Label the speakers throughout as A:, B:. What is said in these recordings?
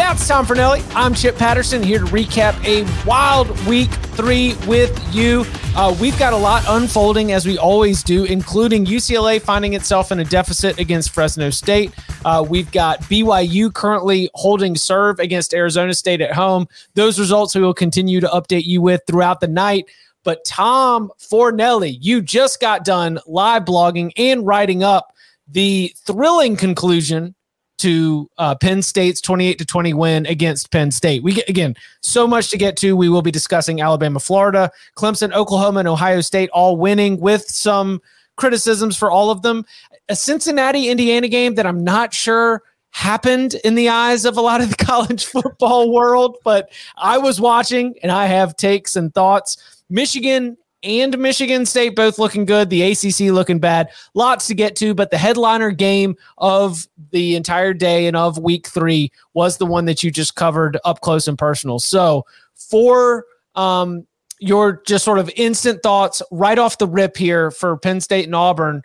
A: That's Tom Fornelli. I'm Chip Patterson here to recap a wild week three with you. Uh, we've got a lot unfolding as we always do, including UCLA finding itself in a deficit against Fresno State. Uh, we've got BYU currently holding serve against Arizona State at home. Those results we will continue to update you with throughout the night. But Tom Fornelli, you just got done live blogging and writing up the thrilling conclusion to uh, Penn State's 28 to 20 win against Penn State. We get again so much to get to. We will be discussing Alabama, Florida, Clemson, Oklahoma, and Ohio State all winning with some criticisms for all of them. A Cincinnati Indiana game that I'm not sure happened in the eyes of a lot of the college football world, but I was watching and I have takes and thoughts. Michigan and Michigan State both looking good. The ACC looking bad. Lots to get to, but the headliner game of the entire day and of week three was the one that you just covered up close and personal. So, for um, your just sort of instant thoughts right off the rip here for Penn State and Auburn,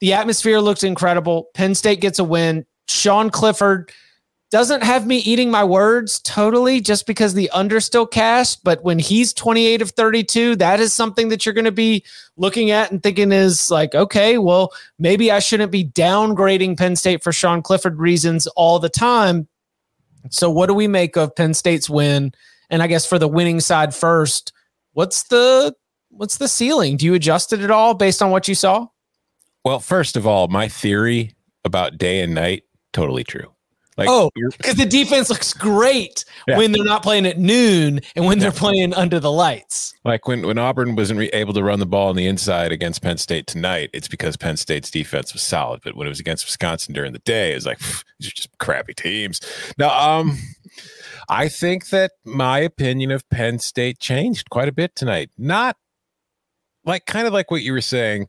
A: the atmosphere looks incredible. Penn State gets a win. Sean Clifford doesn't have me eating my words totally just because the under still cast. But when he's 28 of 32, that is something that you're going to be looking at and thinking is like, okay, well, maybe I shouldn't be downgrading Penn State for Sean Clifford reasons all the time. So, what do we make of Penn State's win? And I guess for the winning side first, what's the what's the ceiling? Do you adjust it at all based on what you saw?
B: Well, first of all, my theory about day and night totally true.
A: Like, oh, because the defense looks great yeah. when they're not playing at noon and when they're playing under the lights.
B: Like when, when Auburn wasn't re- able to run the ball on the inside against Penn State tonight, it's because Penn State's defense was solid. But when it was against Wisconsin during the day, it's like these are just crappy teams. Now, um, I think that my opinion of Penn State changed quite a bit tonight. Not like kind of like what you were saying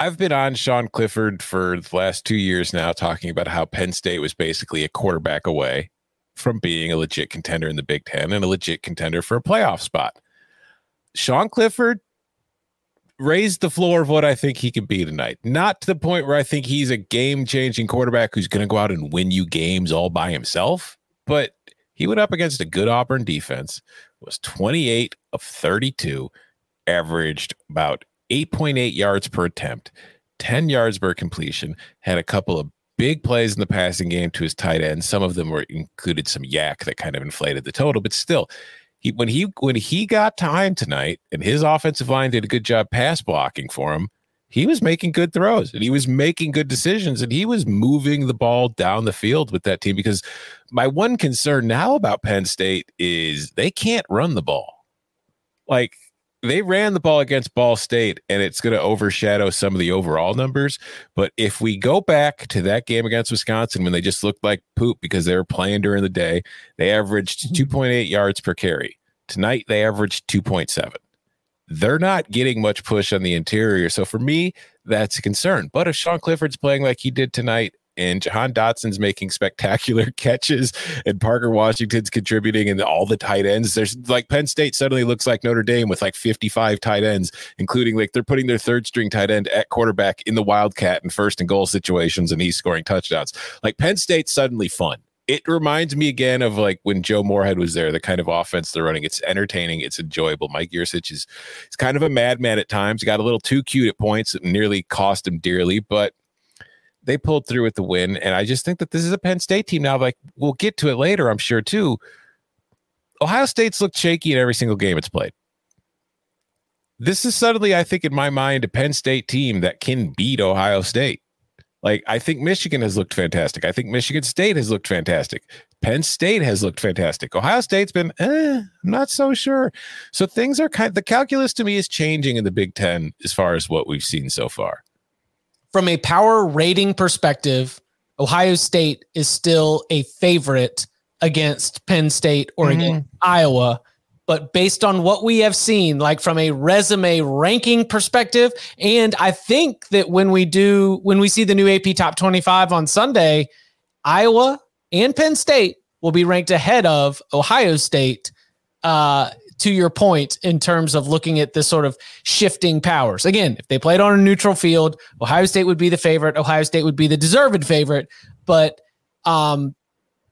B: I've been on Sean Clifford for the last two years now, talking about how Penn State was basically a quarterback away from being a legit contender in the Big Ten and a legit contender for a playoff spot. Sean Clifford raised the floor of what I think he can be tonight. Not to the point where I think he's a game changing quarterback who's going to go out and win you games all by himself, but he went up against a good Auburn defense, was 28 of 32, averaged about 8.8 yards per attempt, 10 yards per completion, had a couple of big plays in the passing game to his tight end. Some of them were included some YAC that kind of inflated the total, but still, he when he when he got time tonight and his offensive line did a good job pass blocking for him, he was making good throws and he was making good decisions and he was moving the ball down the field with that team because my one concern now about Penn State is they can't run the ball. Like they ran the ball against Ball State and it's going to overshadow some of the overall numbers. But if we go back to that game against Wisconsin when they just looked like poop because they were playing during the day, they averaged mm-hmm. 2.8 yards per carry. Tonight, they averaged 2.7. They're not getting much push on the interior. So for me, that's a concern. But if Sean Clifford's playing like he did tonight and Jahan Dotson's making spectacular catches, and Parker Washington's contributing, and all the tight ends. There's like Penn State suddenly looks like Notre Dame with like 55 tight ends, including like they're putting their third string tight end at quarterback in the Wildcat in first and goal situations, and he's scoring touchdowns. Like Penn State's suddenly fun it reminds me again of like when Joe Moorhead was there, the kind of offense they're running. It's entertaining, it's enjoyable. Mike Yurcich is he's kind of a madman at times, He got a little too cute at points, nearly cost him dearly, but they pulled through with the win, and I just think that this is a Penn State team now. Like we'll get to it later, I'm sure too. Ohio State's looked shaky in every single game it's played. This is suddenly, I think, in my mind, a Penn State team that can beat Ohio State. Like I think Michigan has looked fantastic. I think Michigan State has looked fantastic. Penn State has looked fantastic. Ohio State's been, eh, I'm not so sure. So things are kind. The calculus to me is changing in the Big Ten as far as what we've seen so far.
A: From a power rating perspective, Ohio State is still a favorite against Penn State or mm-hmm. against Iowa but based on what we have seen, like from a resume ranking perspective, and I think that when we do, when we see the new AP top 25 on Sunday, Iowa and Penn State will be ranked ahead of Ohio State. Uh, to your point, in terms of looking at this sort of shifting powers. Again, if they played on a neutral field, Ohio State would be the favorite. Ohio State would be the deserved favorite. But um,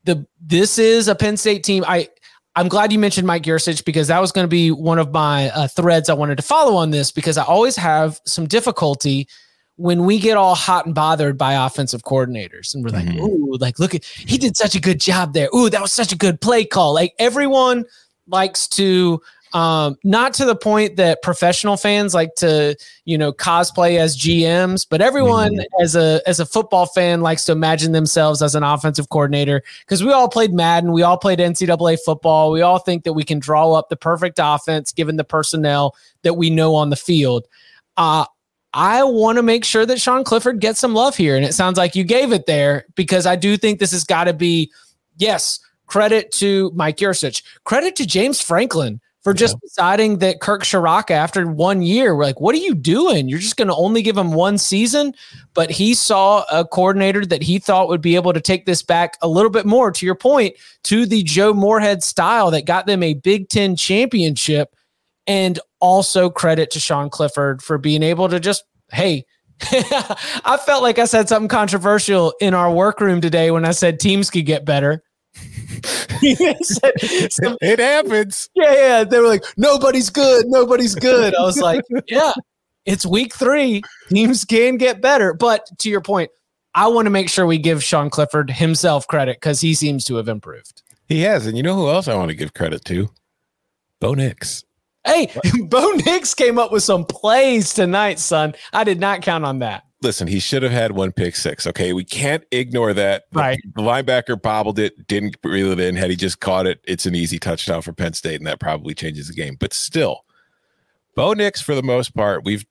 A: the this is a Penn State team. I I'm glad you mentioned Mike Yurcich because that was going to be one of my uh, threads I wanted to follow on this because I always have some difficulty when we get all hot and bothered by offensive coordinators and we're like, mm-hmm. ooh, like look at he did such a good job there. Ooh, that was such a good play call. Like everyone likes to um, not to the point that professional fans like to, you know, cosplay as GMs, but everyone mm-hmm. as a as a football fan likes to imagine themselves as an offensive coordinator because we all played Madden, we all played NCAA football, we all think that we can draw up the perfect offense given the personnel that we know on the field. Uh, I want to make sure that Sean Clifford gets some love here, and it sounds like you gave it there because I do think this has got to be yes. Credit to Mike Yurcich. Credit to James Franklin for just yeah. deciding that Kirk Ciarrocca after one year, we're like, what are you doing? You're just going to only give him one season. But he saw a coordinator that he thought would be able to take this back a little bit more, to your point, to the Joe Moorhead style that got them a Big Ten championship. And also credit to Sean Clifford for being able to just, hey, I felt like I said something controversial in our workroom today when I said teams could get better.
B: Some, it happens.
A: Yeah, yeah. They were like, nobody's good. Nobody's good. I was like, yeah, it's week three. Teams can get better. But to your point, I want to make sure we give Sean Clifford himself credit because he seems to have improved.
B: He has. And you know who else I want to give credit to? Bo Nix.
A: Hey, Bo Nix came up with some plays tonight, son. I did not count on that
B: listen, he should have had one pick six. Okay. We can't ignore that.
A: Right.
B: The linebacker bobbled it, didn't reel it in. Had he just caught it, it's an easy touchdown for Penn State, and that probably changes the game. But still, Bo Nix, for the most part, we've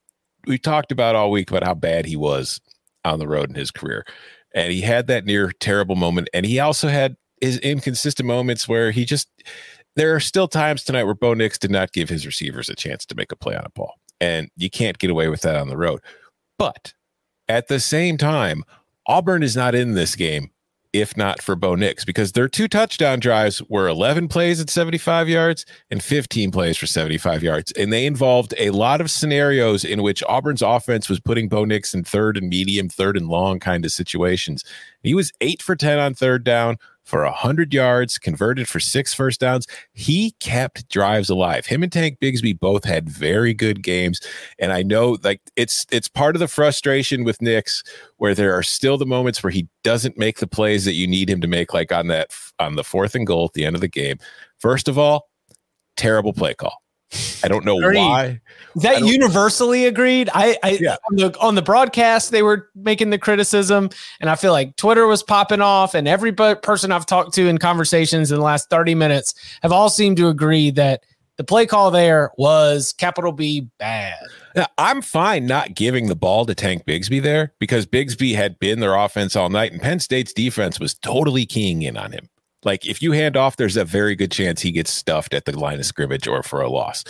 B: we talked about all week about how bad he was on the road in his career. And he had that near terrible moment. And he also had his inconsistent moments where he just there are still times tonight where Bo Nix did not give his receivers a chance to make a play on a ball. And you can't get away with that on the road. But at the same time, Auburn is not in this game if not for Bo Nix, because their two touchdown drives were 11 plays at 75 yards and 15 plays for 75 yards. And they involved a lot of scenarios in which Auburn's offense was putting Bo Nix in third and medium, third and long kind of situations. He was eight for 10 on third down, for 100 yards, converted for six first downs. He kept drives alive. Him and Tank Bigsby both had very good games. And I know like it's it's part of the frustration with Nix where there are still the moments where he doesn't make the plays that you need him to make, like on that on the fourth and goal at the end of the game. First of all, terrible play call. I don't know agreed. why.
A: Is that universally agreed? I, I yeah. on, the, on the broadcast they were making the criticism, and I feel like Twitter was popping off, and every person I've talked to in conversations in the last thirty minutes have all seemed to agree that the play call there was capital B bad.
B: Now, I'm fine not giving the ball to Tank Bigsby there because Bigsby had been their offense all night, and Penn State's defense was totally keying in on him. Like if you hand off, there's a very good chance he gets stuffed at the line of scrimmage or for a loss.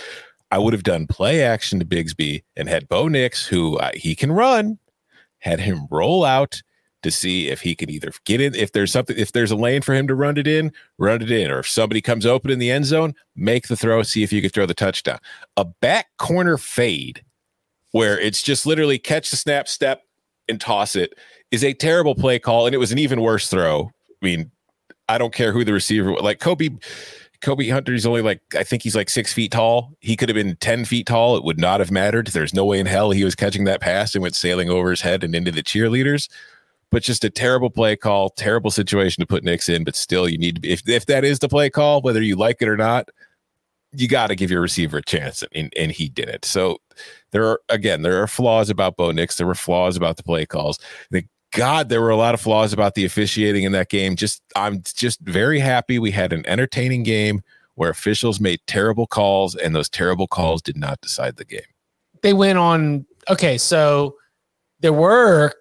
B: I would have done play action to Bigsby and had Bo Nix, who uh, he can run, had him roll out to see if he could either get in, if there's something, if there's a lane for him to run it in, run it in, or if somebody comes open in the end zone, make the throw, see if you could throw the touchdown. A back corner fade where it's just literally catch the snap, step, and toss it is a terrible play call, and it was an even worse throw. I mean, I don't care who the receiver was like Kobe Kobe Hunter is only like I think he's like six feet tall. He could have been ten feet tall. It would not have mattered. There's no way in hell he was catching that pass and went sailing over his head and into the cheerleaders. but just a terrible play call, terrible situation to put Nix in. But still, you need to be if if that is the play call, whether you like it or not, you got to give your receiver a chance, and, and he did it. So there are again, there are flaws about Bo Nix. There were flaws about the play calls. God, there were a lot of flaws about the officiating in that game. Just I'm just very happy we had an entertaining game where officials made terrible calls, and those terrible calls did not decide the game.
A: They went on. Okay, so there were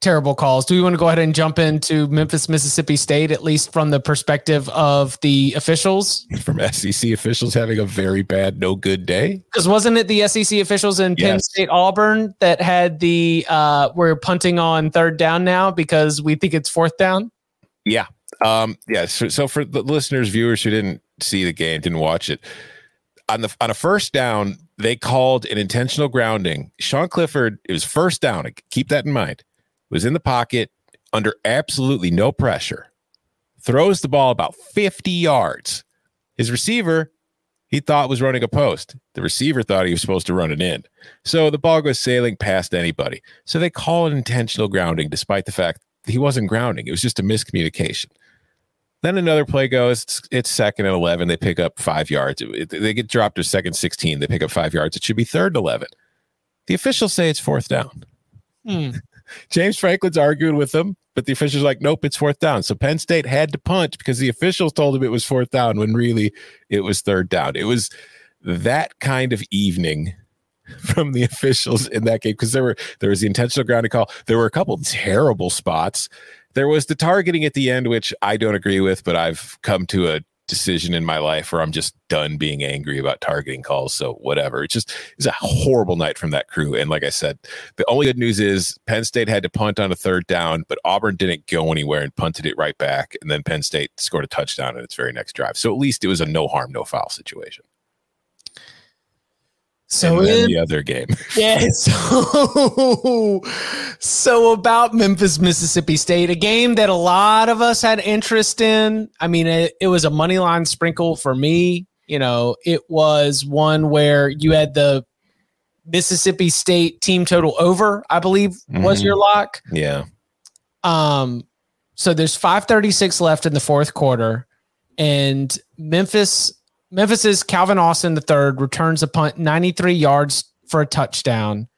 A: terrible calls. Do we want to go ahead and jump into Memphis, Mississippi State, at least from the perspective of the officials?
B: From SEC officials having a very bad, no good day?
A: Because wasn't it the SEC officials in Penn State, Auburn that had the, uh, we're punting on third down now because we think it's fourth down?
B: Yeah. Um, yeah. So, so for the listeners, viewers who didn't see the game, didn't watch it, on the on a first down, they called an intentional grounding. Sean Clifford, it was first down. Keep that in mind was in the pocket under absolutely no pressure, throws the ball about 50 yards. His receiver, he thought was running a post. The receiver thought he was supposed to run it in. So the ball goes sailing past anybody. So they call it intentional grounding, despite the fact he wasn't grounding. It was just a miscommunication. Then another play goes, it's, it's second and 11. They pick up five yards. It, they get dropped to second 16. They pick up five yards. It should be third and 11. The officials say it's fourth down. Hmm. James Franklin's arguing with them, but the officials like, nope, it's fourth down. So Penn State had to punt because the officials told him it was fourth down when really it was third down. It was that kind of evening from the officials in that game because there were there was the intentional grounding call. There were a couple terrible spots. There was the targeting at the end, which I don't agree with, but I've come to a decision in my life where I'm just done being angry about targeting calls. So whatever. It's just it's a horrible night from that crew. And like I said, the only good news is Penn State had to punt on a third down, but Auburn didn't go anywhere and punted it right back. And then Penn State scored a touchdown in its very next drive. So at least it was a no harm, no foul situation.
A: So in
B: the other game.
A: yeah. So, so about Memphis, Mississippi State, a game that a lot of us had interest in. I mean, it, it was a money line sprinkle for me. You know, it was one where you had the Mississippi State team total over, I believe mm-hmm. was your lock.
B: Yeah.
A: Um, so there's 536 left in the fourth quarter, and Memphis Memphis's Calvin Austin III returns a punt 93 yards for a touchdown,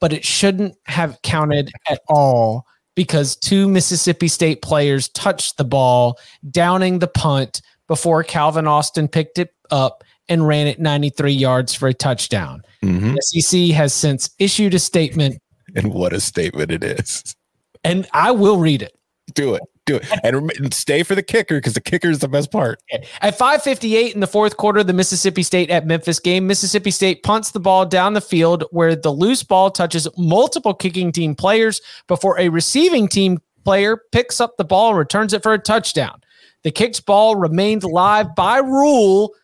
A: but it shouldn't have counted at all because two Mississippi State players touched the ball, downing the punt before Calvin Austin picked it up and ran it 93 yards for a touchdown. Mm-hmm. The SEC has since issued a statement.
B: And what a statement it is.
A: And I will read it.
B: Do it do it and stay for the kicker because the kicker is the best part.
A: At 5:58 in the fourth quarter, of the Mississippi State at Memphis game, Mississippi State punts the ball down the field where the loose ball touches multiple kicking team players before a receiving team player picks up the ball and returns it for a touchdown. The kicked ball remained live by rule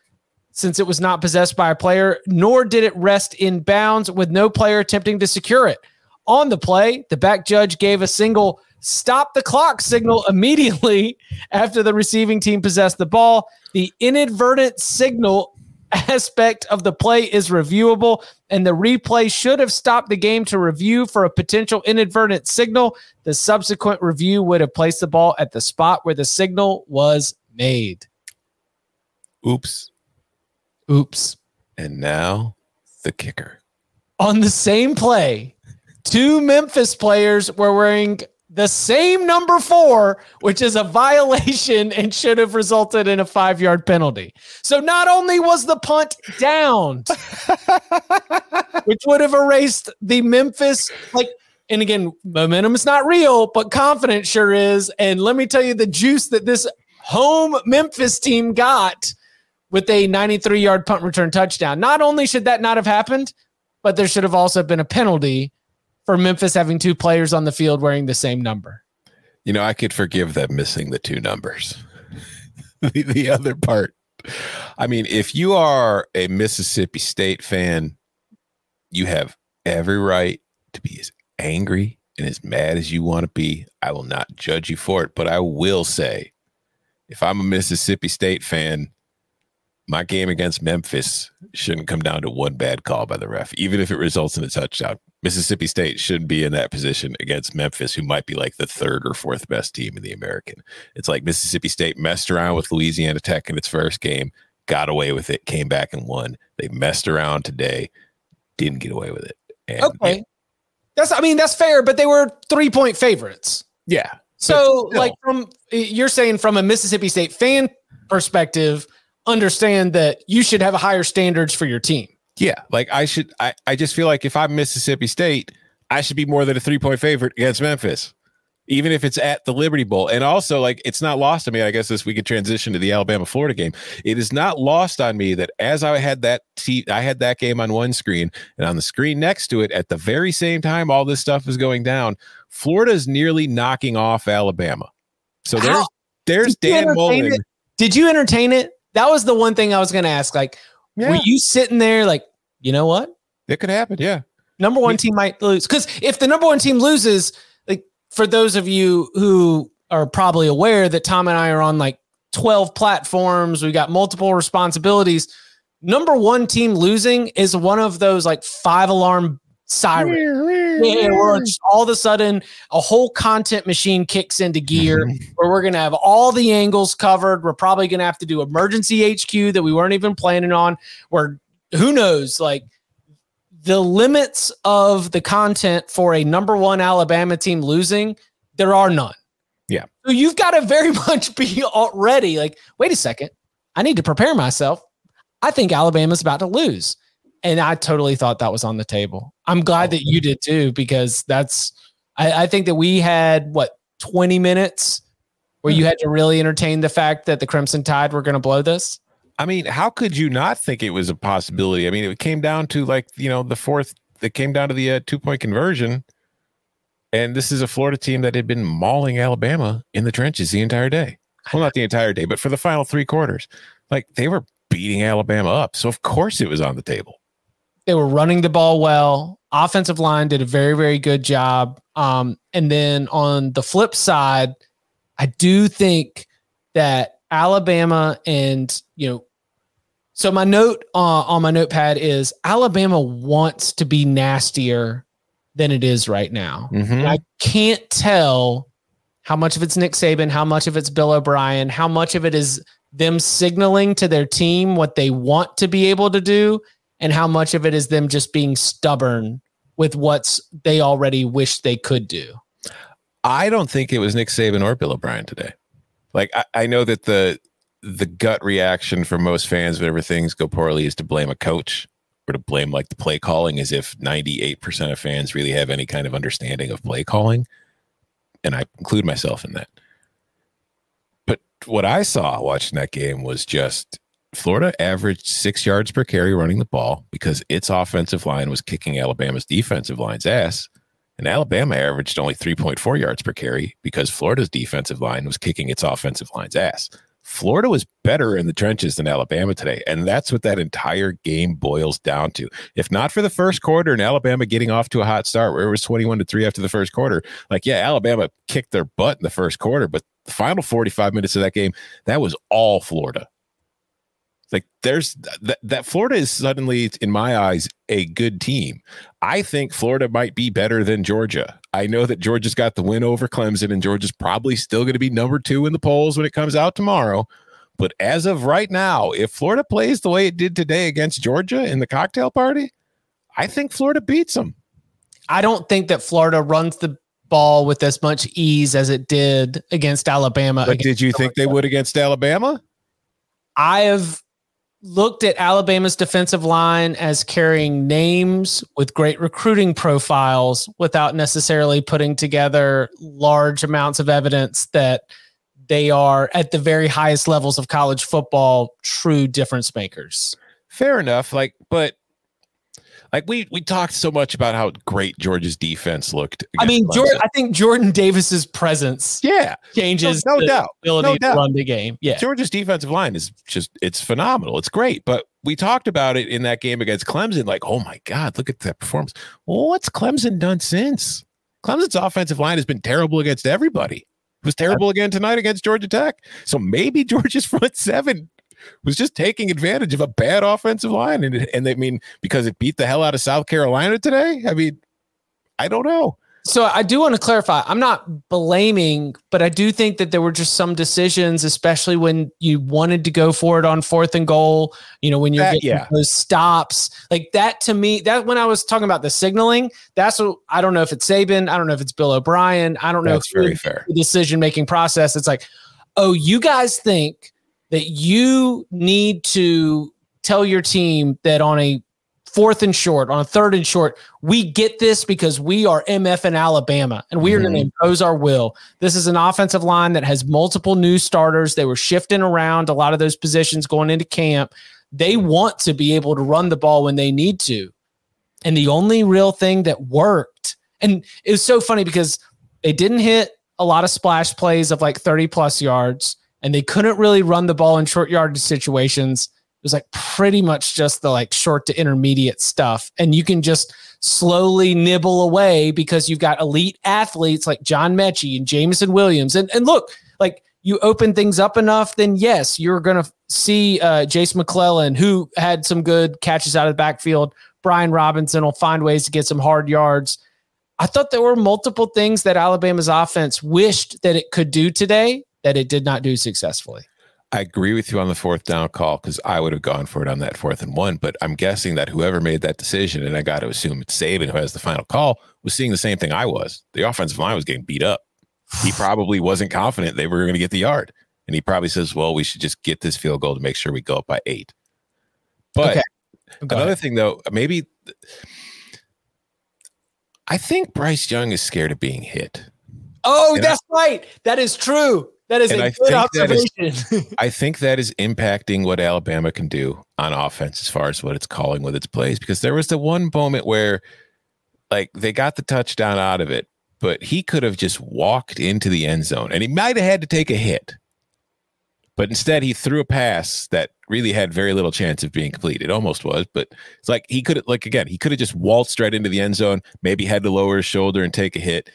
A: since it was not possessed by a player, nor did it rest in bounds with no player attempting to secure it. On the play, the back judge gave a single stop the clock signal immediately after the receiving team possessed the ball. The inadvertent signal aspect of the play is reviewable, and the replay should have stopped the game to review for a potential inadvertent signal. The subsequent review would have placed the ball at the spot where the signal was made.
B: Oops.
A: Oops.
B: And now the kicker.
A: On the same play, two Memphis players were wearing the same number four, which is a violation and should have resulted in a five yard penalty. So not only was the punt down, which would have erased the Memphis, like, and again, momentum is not real, but confidence sure is. And let me tell you the juice that this home Memphis team got with a 93 yard punt return touchdown. Not only should that not have happened, but there should have also been a penalty for Memphis having two players on the field wearing the same number.
B: You know, I could forgive them missing the two numbers. the, the other part, I mean, if you are a Mississippi State fan, you have every right to be as angry and as mad as you want to be. I will not judge you for it, but I will say if I'm a Mississippi State fan, my game against Memphis shouldn't come down to one bad call by the ref, even if it results in a touchdown. Mississippi State should be in that position against Memphis, who might be like the third or fourth best team in the American. It's like Mississippi State messed around with Louisiana Tech in its first game, got away with it, came back and won. They messed around today, didn't get away with it.
A: And, okay. That's I mean, that's fair, but they were three point favorites.
B: Yeah.
A: So like from you're saying from a Mississippi State fan perspective, understand that you should have higher standards for your team.
B: Yeah, like I should. I, I just feel like if I'm Mississippi State, I should be more than a three point favorite against Memphis, even if it's at the Liberty Bowl. And also, like it's not lost to me. I guess this we could transition to the Alabama Florida game. It is not lost on me that as I had that t- I had that game on one screen, and on the screen next to it, at the very same time, all this stuff is going down. Florida is nearly knocking off Alabama. So there's How? there's Did Dan Mullen.
A: Did you entertain it? That was the one thing I was going to ask. Like yeah. Were you sitting there like, you know what?
B: It could happen. Yeah.
A: Number one team might lose. Because if the number one team loses, like for those of you who are probably aware that Tom and I are on like 12 platforms, we got multiple responsibilities. Number one team losing is one of those like five alarm siren. Yeah, where all of a sudden a whole content machine kicks into gear mm-hmm. where we're gonna have all the angles covered. We're probably gonna have to do emergency HQ that we weren't even planning on. Where who knows, like the limits of the content for a number one Alabama team losing, there are none.
B: Yeah.
A: So you've got to very much be already like, wait a second, I need to prepare myself. I think Alabama's about to lose and I totally thought that was on the table. I'm glad that you did too, because that's I, I think that we had what 20 minutes where you had to really entertain the fact that the Crimson Tide were going to blow this.
B: I mean, how could you not think it was a possibility? I mean, it came down to like you know the fourth. It came down to the uh, two point conversion, and this is a Florida team that had been mauling Alabama in the trenches the entire day. Well, not the entire day, but for the final three quarters, like they were beating Alabama up. So of course it was on the table.
A: They were running the ball well. Offensive line did a very, very good job. Um, and then on the flip side, I do think that Alabama and, you know, so my note uh, on my notepad is Alabama wants to be nastier than it is right now. Mm-hmm. I can't tell how much of it's Nick Saban, how much of it's Bill O'Brien, how much of it is them signaling to their team what they want to be able to do, and how much of it is them just being stubborn with what they already wish they could do.
B: I don't think it was Nick Saban or Bill O'Brien today. Like I, I know that the the gut reaction for most fans whenever things go poorly is to blame a coach or to blame like the play calling as if 98% of fans really have any kind of understanding of play calling. And I include myself in that. But what I saw watching that game was just Florida averaged six yards per carry running the ball because its offensive line was kicking Alabama's defensive line's ass. And Alabama averaged only 3.4 yards per carry because Florida's defensive line was kicking its offensive line's ass. Florida was better in the trenches than Alabama today. And that's what that entire game boils down to. If not for the first quarter and Alabama getting off to a hot start where it was 21 to 3 after the first quarter, like, yeah, Alabama kicked their butt in the first quarter, but the final 45 minutes of that game, that was all Florida. Like there's that, that Florida is suddenly, in my eyes, a good team. I think Florida might be better than Georgia. I know that Georgia's got the win over Clemson, and Georgia's probably still going to be number two in the polls when it comes out tomorrow. But as of right now, if Florida plays the way it did today against Georgia in the cocktail party, I think Florida beats them.
A: I don't think that Florida runs the ball with as much ease as it did against Alabama.
B: But did you Georgia. think they would against Alabama?
A: I have looked at Alabama's defensive line as carrying names with great recruiting profiles without necessarily putting together large amounts of evidence that they are at the very highest levels of college football true difference makers.
B: Fair enough. Like, but like we we talked so much about how great Georgia's defense looked.
A: I mean, Jordan, I think Jordan Davis's presence,
B: yeah,
A: changes
B: no, no doubt
A: ability
B: no
A: to
B: doubt.
A: run the game. Yeah,
B: Georgia's defensive line is just it's phenomenal. It's great, but we talked about it in that game against Clemson. Like, oh my god, look at that performance. Well, what's Clemson done since? Clemson's offensive line has been terrible against everybody. It was terrible again tonight against Georgia Tech. So maybe Georgia's front seven was just taking advantage of a bad offensive line. And, and they mean, because it beat the hell out of South Carolina today. I mean, I don't know.
A: So I do want to clarify. I'm not blaming, but I do think that there were just some decisions, especially when you wanted to go for it on fourth and goal. You know, when you're
B: That-
A: getting
B: yeah.
A: those stops, like that. To me, that when I was talking about the signaling, that's what I don't know if it's Saban, I don't know if it's Bill O'Brien, I don't know
B: That's
A: if
B: very fair.
A: the decision making process. It's like, oh, you guys think that you need to tell your team that on a fourth and short, on a third and short, we get this because we are MF in Alabama and we are going to mm-hmm. impose our will. This is an offensive line that has multiple new starters. They were shifting around a lot of those positions going into camp. They want to be able to run the ball when they need to. And the only real thing that worked, and it was so funny because they didn't hit a lot of splash plays of like 30 plus yards, and they couldn't really run the ball in short yardage situations. It was like pretty much just the like short to intermediate stuff. And you can just slowly nibble away because you've got elite athletes like John Metchie and Jameson Williams. And and look, like you open things up enough, then yes, you're gonna see uh Jase McClellan, who had some good catches out of the backfield. Brian Robinson will find ways to get some hard yards. I thought there were multiple things that Alabama's offense wished that it could do today that it did not do successfully.
B: I agree with you on the fourth down call because I would have gone for it on that fourth and one. But I'm guessing that whoever made that decision, and I got to assume it's Saban who has the final call, was seeing the same thing I was. The offensive line was getting beat up. He probably wasn't confident they were going to get the yard. And he probably says, well, we should just get this field goal to make sure we go up by eight. But
A: Okay.
B: Another
A: ahead.
B: thing, though, maybe I think Bryce Young is scared of being hit.
A: Oh,
B: and I-
A: that's right. That is true. That is
B: And
A: a
B: I
A: good
B: that is-
A: observation.
B: I think that is impacting what Alabama can do on offense as far as what it's calling with its plays. Because there was the one moment where, like, they got the touchdown out of it, but he could have just walked into the end zone and he might have had to take a hit. But instead, he threw a pass that really had very little chance of being complete. It almost was, but it's like he could have, like, again, he could have just waltzed right into the end zone, maybe had to lower his shoulder and take a hit.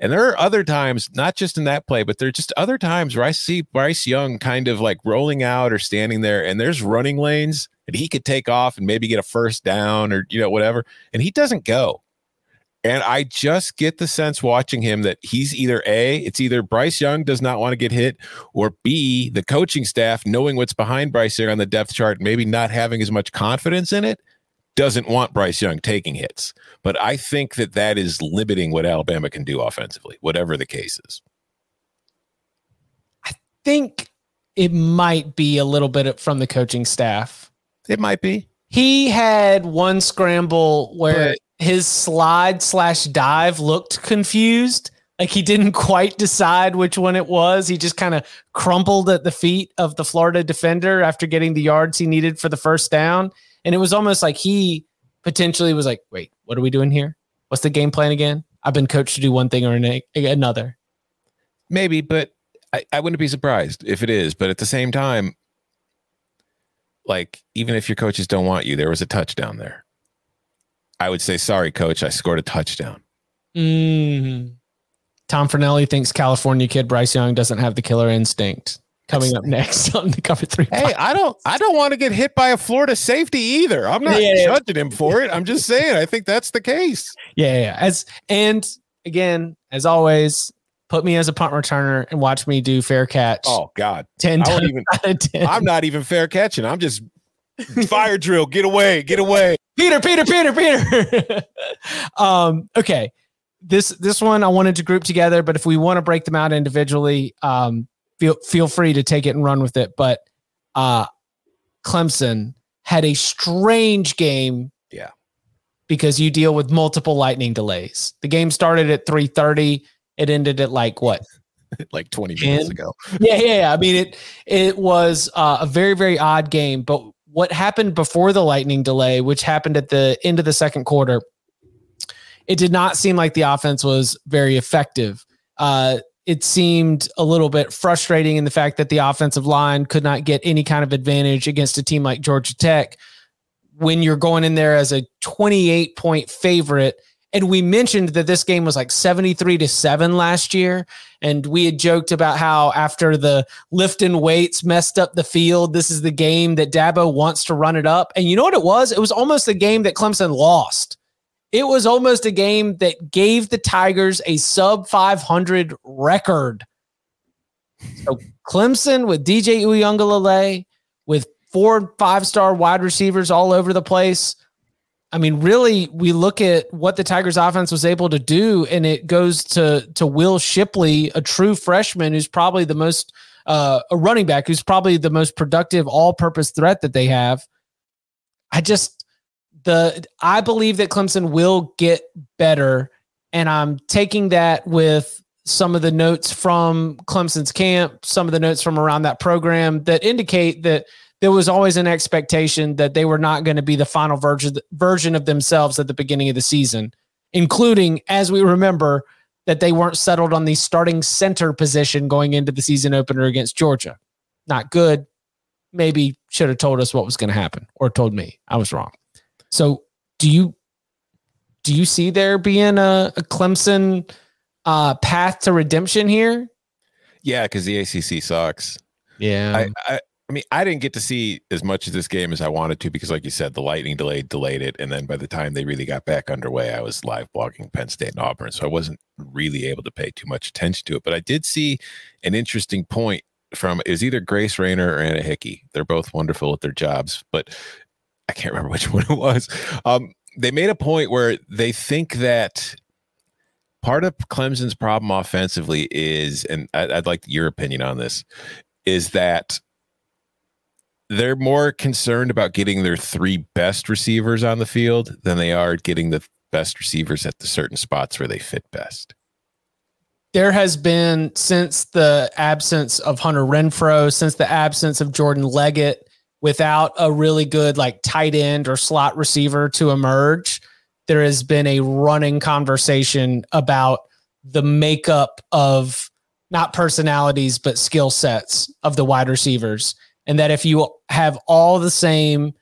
B: And there are other times, not just in that play, but there are just other times where I see Bryce Young kind of like rolling out or standing there, and there's running lanes, and he could take off and maybe get a first down or, you know, whatever. And he doesn't go. And I just get the sense watching him that he's either A, it's either Bryce Young does not want to get hit, or B, the coaching staff, knowing what's behind Bryce Young on the depth chart, maybe not having as much confidence in it, doesn't want Bryce Young taking hits. But I think that that is limiting what Alabama can do offensively, whatever the case is.
A: I think it might be a little bit from the coaching staff.
B: It might be.
A: He had one scramble where his slide slash dive looked confused. Like he didn't quite decide which one it was. He just kind of crumpled at the feet of the Florida defender after getting the yards he needed for the first down. And it was almost like he potentially was like, wait, what are we doing here? What's the game plan again? I've been coached to do one thing or another.
B: Maybe, but I, I wouldn't be surprised if it is. But at the same time, like, even if your coaches don't want you, there was a touchdown there. I would say, sorry, coach, I scored a touchdown.
A: Mm. Tom Fornelli thinks California kid Bryce Young doesn't have the killer instinct. Coming up next on the cover three.
B: Hey, I don't I don't want to get hit by a Florida safety either. I'm not
A: Yeah, yeah.
B: judging him for it. I'm just saying I think that's the case.
A: Yeah, yeah, yeah. As and again, as always, put me as a punt returner and watch me do fair catch.
B: Oh God.
A: ten times
B: even
A: out of ten.
B: I'm not even fair catching. I'm just fire drill. Get away. Get away.
A: Peter, Peter, Peter, Peter. um, okay. This this one I wanted to group together, but if we want to break them out individually, um, feel feel free to take it and run with it. But uh Clemson had a strange game.
B: Yeah.
A: Because you deal with multiple lightning delays. The game started at 3:30. It ended at like what?
B: like 20 minutes
A: And-
B: ago.
A: yeah, yeah, yeah. I mean, it it was uh, a very very odd game. But what happened before the lightning delay, which happened at the end of the second quarter, it did not seem like the offense was very effective. Uh, it seemed a little bit frustrating in the fact that the offensive line could not get any kind of advantage against a team like Georgia Tech when you're going in there as a 28 point favorite. And we mentioned that this game was like 73 to 7 last year. And we had joked about how after the lifting weights messed up the field, this is the game that Dabo wants to run it up. And you know what it was? It was almost the game that Clemson lost. It was almost a game that gave the Tigers a sub 500 record. So Clemson with DJ Uiagalelei, with four five star wide receivers all over the place. I mean, really, we look at what the Tigers offense was able to do, and it goes to to Will Shipley, a true freshman who's probably the most uh, a running back who's probably the most productive all purpose threat that they have. I just the I believe that Clemson will get better, and I'm taking that with some of the notes from Clemson's camp, some of the notes from around that program that indicate that there was always an expectation that they were not going to be the final version version of themselves at the beginning of the season, including as we remember that they weren't settled on the starting center position going into the season opener against Georgia. Not good. Maybe should have told us what was going to happen or told me I was wrong. So, do you do you see there being a, a Clemson uh, path to redemption here?
B: Yeah, because the ACC sucks.
A: Yeah,
B: I, I I mean, I didn't get to see as much of this game as I wanted to because, like you said, the lightning delayed delayed it, and then by the time they really got back underway, I was live blogging Penn State and Auburn, so I wasn't really able to pay too much attention to it. But I did see an interesting point from is either Grace Raynor or Anna Hickey. They're both wonderful at their jobs, but I can't remember which one it was. Um, they made a point where they think that part of Clemson's problem offensively is, and I'd like your opinion on this, is that they're more concerned about getting their three best receivers on the field than they are getting the best receivers at the certain spots where they fit best.
A: There has been since the absence of Hunter Renfrow, since the absence of Jordan Leggett, without a really good like tight end or slot receiver to emerge, there has been a running conversation about the makeup of not personalities but skill sets of the wide receivers. And that if you have all the same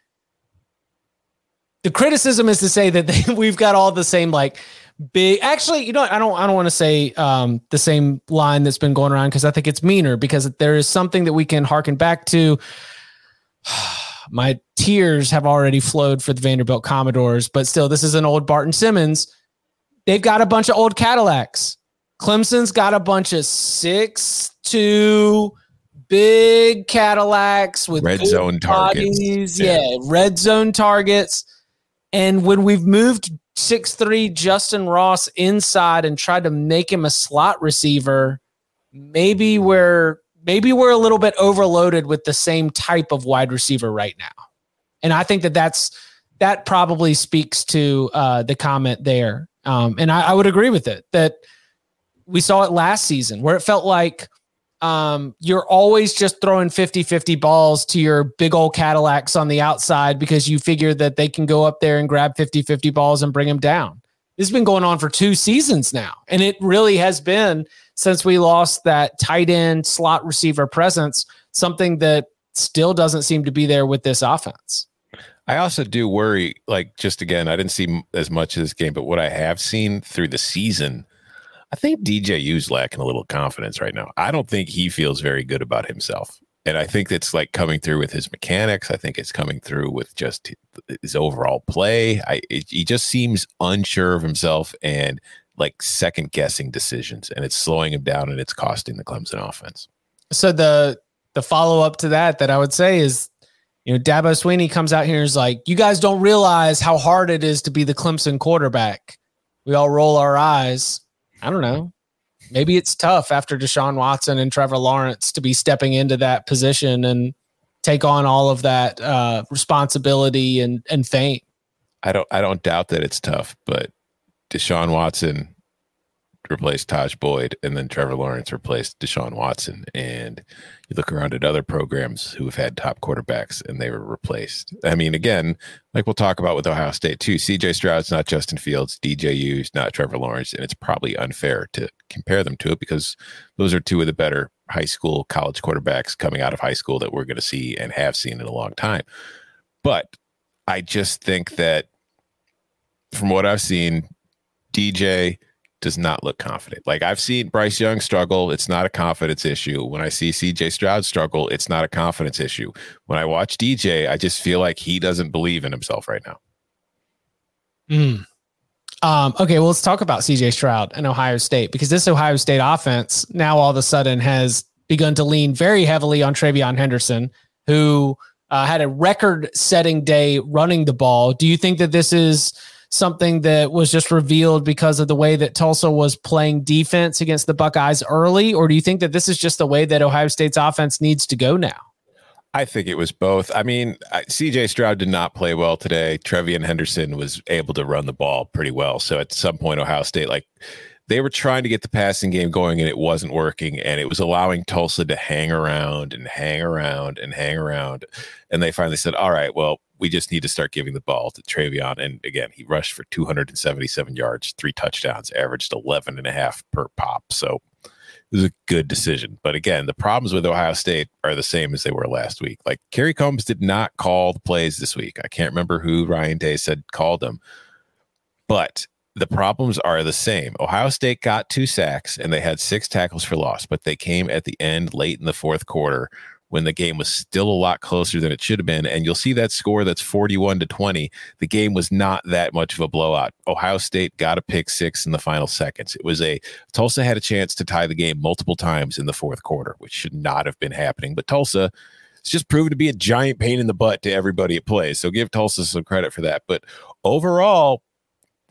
A: the criticism is to say that they, we've got all the same like big actually you know i don't i don't want to say um, the same line that's been going around because i think it's meaner because there is something that we can harken back to my tears have already flowed for the vanderbilt commodores but still this is an old barton simmons they've got a bunch of old cadillacs clemson's got a bunch of six two big Cadillacs with
B: red zone targets.
A: Yeah. yeah, red zone targets. And when we've moved six three Justyn Ross inside and tried to make him a slot receiver, maybe we're maybe we're a little bit overloaded with the same type of wide receiver right now. And I think that that's that probably speaks to uh, the comment there. Um, and I, I would agree with it that we saw it last season where it felt like um, you're always just throwing 50 50 balls to your big old Cadillacs on the outside because you figure that they can go up there and grab 50 50 balls and bring them down. This has been going on for two seasons now. And it really has been since we lost that tight end slot receiver presence, something that still doesn't seem to be there with this offense.
B: I also do worry, like, just again, I didn't see as much of this game, but what I have seen through the season I think DJU's lacking a little confidence right now. I don't think he feels very good about himself. And I think it's like coming through with his mechanics. I think it's coming through with just his overall play. I it, he just seems unsure of himself and like second guessing decisions, and it's slowing him down and it's costing the Clemson offense.
A: So the the follow up to that that I would say is, you know, Dabo Swinney comes out here and is like, "You guys don't realize how hard it is to be the Clemson quarterback." We all roll our eyes I don't know. Maybe it's tough after Deshaun Watson and Trevor Lawrence to be stepping into that position and take on all of that uh, responsibility and and fame.
B: I don't I don't doubt that it's tough, but Deshaun Watson replaced Tajh Boyd, and then Trevor Lawrence replaced Deshaun Watson. And you look around at other programs who have had top quarterbacks and they were replaced. I mean, again, like we'll talk about with Ohio State too. CJ Stroud's not Justin Fields, DJU's not Trevor Lawrence, and it's probably unfair to compare them to it because those are two of the better high school, college quarterbacks coming out of high school that we're going to see and have seen in a long time. But I just think that from what I've seen, DJ does not look confident. Like I've seen Bryce Young struggle, it's not a confidence issue. When I see CJ Stroud struggle, it's not a confidence issue. When I watch DJ, I just feel like he doesn't believe in himself right now.
A: Mm. Um, okay, well, let's talk about CJ Stroud and Ohio State because this Ohio State offense now all of a sudden has begun to lean very heavily on TreVeyon Henderson, who uh, had a record setting day running the ball. Do you think that this is something that was just revealed because of the way that Tulsa was playing defense against the Buckeyes early? Or do you think that this is just the way that Ohio State's offense needs to go now?
B: I think it was both. I mean, CJ Stroud did not play well today. TreVeyon Henderson was able to run the ball pretty well. So at some point, Ohio State, like they were trying to get the passing game going and it wasn't working. And it was allowing Tulsa to hang around and hang around and hang around. And they finally said, all right, well, we just need to start giving the ball to TreVeyon. And again, he rushed for 277 yards, three touchdowns, averaged 11 and a half per pop. So it was a good decision. But again, the problems with Ohio State are the same as they were last week. Like Kerry Coombs did not call the plays this week. I can't remember who Ryan Day said called them, but the problems are the same. Ohio State got two sacks and they had six tackles for loss, but they came at the end late in the fourth quarter when the game was still a lot closer than it should have been. And you'll see that score that's 41 to 20. The game was not that much of a blowout. Ohio State got a pick six in the final seconds. It was a Tulsa had a chance to tie the game multiple times in the fourth quarter, which should not have been happening. But Tulsa it's just proven to be a giant pain in the butt to everybody it plays. So give Tulsa some credit for that. But overall,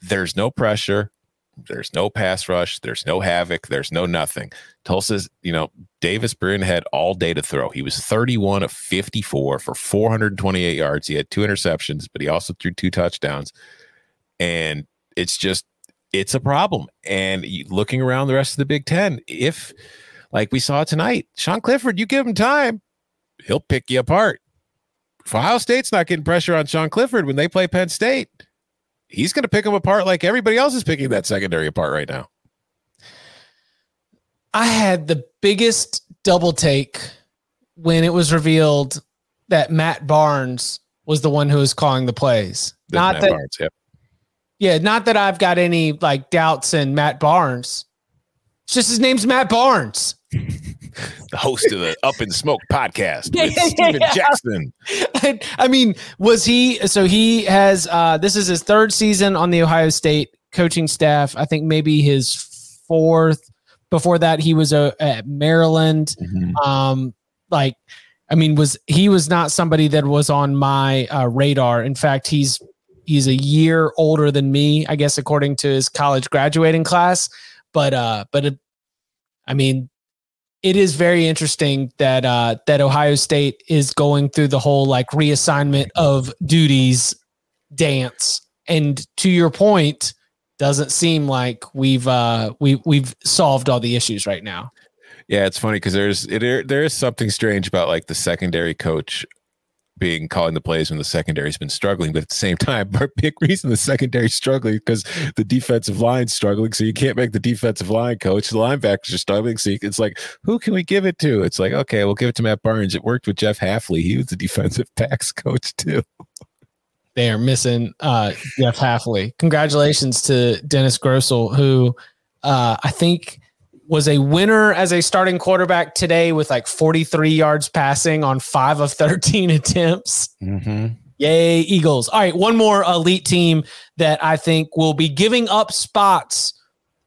B: there's no pressure. There's no pass rush. There's no havoc. There's no nothing. Tulsa's, you know, Davis Brin had all day to throw. He was 31 of 54 for 428 yards. He had two interceptions, but he also threw two touchdowns. And it's just, it's a problem. And looking around the rest of the Big Ten, if, like we saw tonight, Sean Clifford, you give him time, he'll pick you apart. Ohio State's not getting pressure on Sean Clifford when they play Penn State, he's going to pick them apart like everybody else is picking that secondary apart right now.
A: I had the biggest double take when it was revealed that Matt Barnes was the one who was calling the plays. not Matt that, Barnes, yep. yeah, not that I've got any like doubts in Matt Barnes. It's just his name's Matt Barnes.
B: the host of the Up in Smoke podcast with Steven. Jackson.
A: I, I, mean, was he so he has uh this is his third season on the Ohio State coaching staff. I think maybe his fourth. Before that, he was uh, at Maryland. Mm-hmm. Um, like, I mean, was he was not somebody that was on my uh, radar. In fact, he's he's a year older than me, I guess, according to his college graduating class. But uh, but it, I mean, it is very interesting that uh, that Ohio State is going through the whole like reassignment of duties dance. And to your point, doesn't seem like we've uh, we we've solved all the issues right now.
B: Yeah, it's funny because there's it, there is something strange about like the secondary coach being calling the plays when the secondary's been struggling. But at the same time, big reason the secondary's struggling because the defensive line's struggling. So you can't make the defensive line coach. The linebackers are struggling. So it's like, who can we give it to? It's like, okay, we'll give it to Matt Barnes. It worked with Jeff Hafley. He was the defensive backs coach too.
A: They are missing uh, Jeff Hafley. Congratulations to Dennis Grosel, who uh, I think was a winner as a starting quarterback today with like 43 yards passing on five of 13 attempts. Mm-hmm. Yay, Eagles. All right, one more elite team that I think will be giving up spots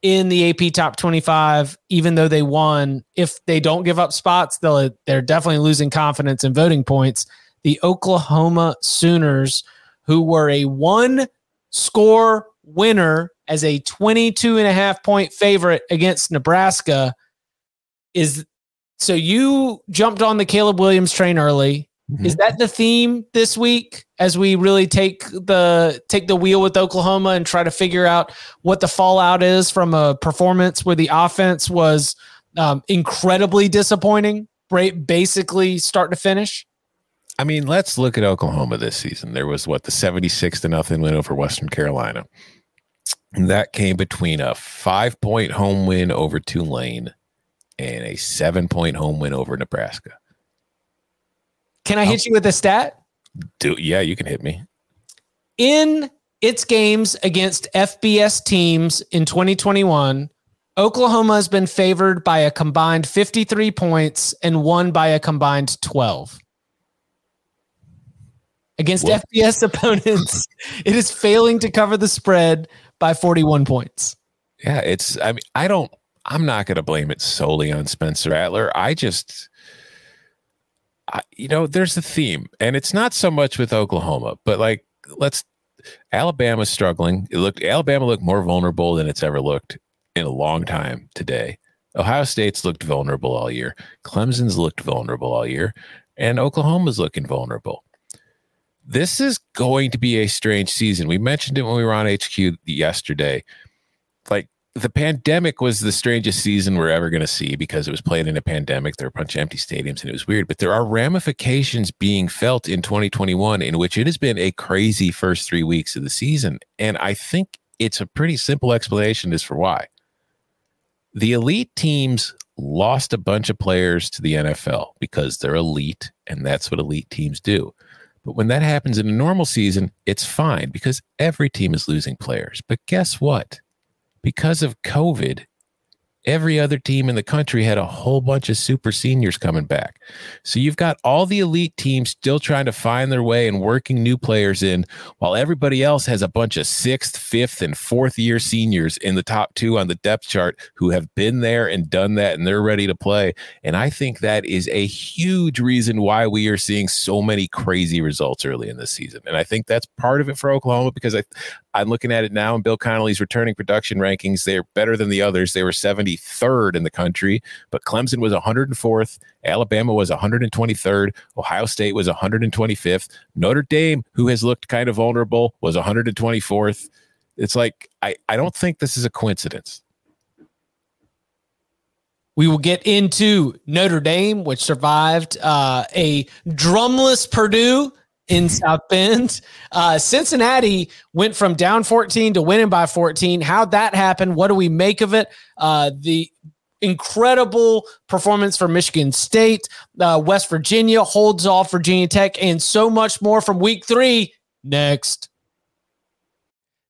A: in the AP top 25, even though they won. If they don't give up spots, they'll, they're definitely losing confidence in voting points. The Oklahoma Sooners, who were a one score winner as a 22 and a half point favorite against Nebraska is so you jumped on the Caleb Williams train early. Mm-hmm. Is that the theme this week as we really take the take the wheel with Oklahoma and try to figure out what the fallout is from a performance where the offense was um, incredibly disappointing, right? basically start to finish?
B: I mean, let's look at Oklahoma this season. There was what the 76 to nothing win over Western Carolina. And that came between a five point home win over Tulane and a seven point home win over Nebraska.
A: Can I hit you with a stat?
B: Do yeah, you can hit me.
A: In its games against FBS teams in 2021, Oklahoma has been favored by a combined 53 points and won by a combined 12. Against what? FBS opponents, it is failing to cover the spread by 41 points.
B: Yeah, it's, I mean, I don't, I'm not going to blame it solely on Spencer Rattler. I just, I, you know, there's a theme, and it's not so much with Oklahoma, but like, let's, Alabama's struggling. It looked, Alabama looked more vulnerable than it's ever looked in a long time today. Ohio State's looked vulnerable all year. Clemson's looked vulnerable all year, and Oklahoma's looking vulnerable. This is going to be a strange season. We mentioned it when we were on HQ yesterday. Like the pandemic was the strangest season we're ever going to see because it was played in a pandemic. There were a bunch of empty stadiums and it was weird. But there are ramifications being felt in 2021 in which it has been a crazy first three weeks of the season. And I think it's a pretty simple explanation as for why the elite teams lost a bunch of players to the NFL because they're elite and that's what elite teams do. But when that happens in a normal season, it's fine because every team is losing players. But guess what? Because of COVID, every other team in the country had a whole bunch of super seniors coming back. So you've got all the elite teams still trying to find their way and working new players in, while everybody else has a bunch of sixth, fifth, and fourth year seniors in the top two on the depth chart who have been there and done that and they're ready to play. And I think that is a huge reason why we are seeing so many crazy results early in this season. And I think that's part of it for Oklahoma because I I'm looking at it now and Bill Connelly's returning production rankings. They're better than the others. They were 73rd in the country, but Clemson was 104th. Alabama was 123rd. Ohio State was 125th. Notre Dame, who has looked kind of vulnerable, was 124th. It's like, I, I don't think this is a coincidence.
A: We will get into Notre Dame, which survived uh, a drumless Purdue in South Bend. Uh, Cincinnati went from down 14 to winning by 14. How'd that happen? What do we make of it? Uh, the incredible performance for Michigan State. Uh, West Virginia holds off Virginia Tech, and so much more from week three next.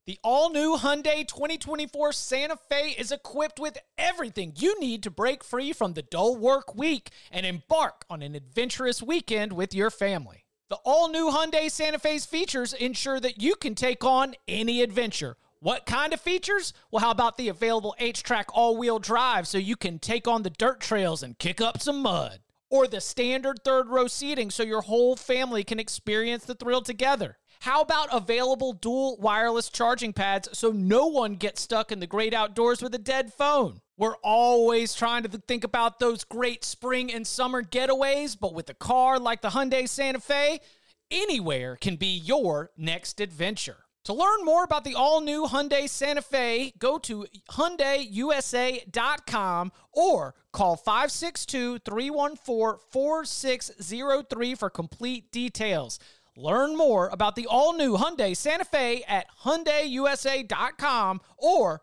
A: The all new Hyundai 2024 Santa Fe is equipped with everything you need to break free from the dull work week and embark on an adventurous weekend with your family. The all new Hyundai Santa Fe's features ensure that you can take on any adventure. What kind of features? Well, how about the available HTRAC all wheel drive so you can take on the dirt trails and kick up some mud? Or the standard third row seating so your whole family can experience the thrill together? How about available dual wireless charging pads so no one gets stuck in the great outdoors with a dead phone? We're always trying to think about those great spring and summer getaways, but with a car like the Hyundai Santa Fe, anywhere can be your next adventure. To learn more about the all-new Hyundai Santa Fe, go to hyundaiusa.com or call 562-314-4603 for complete details. Learn more about the all-new Hyundai Santa Fe at hyundaiusa.com or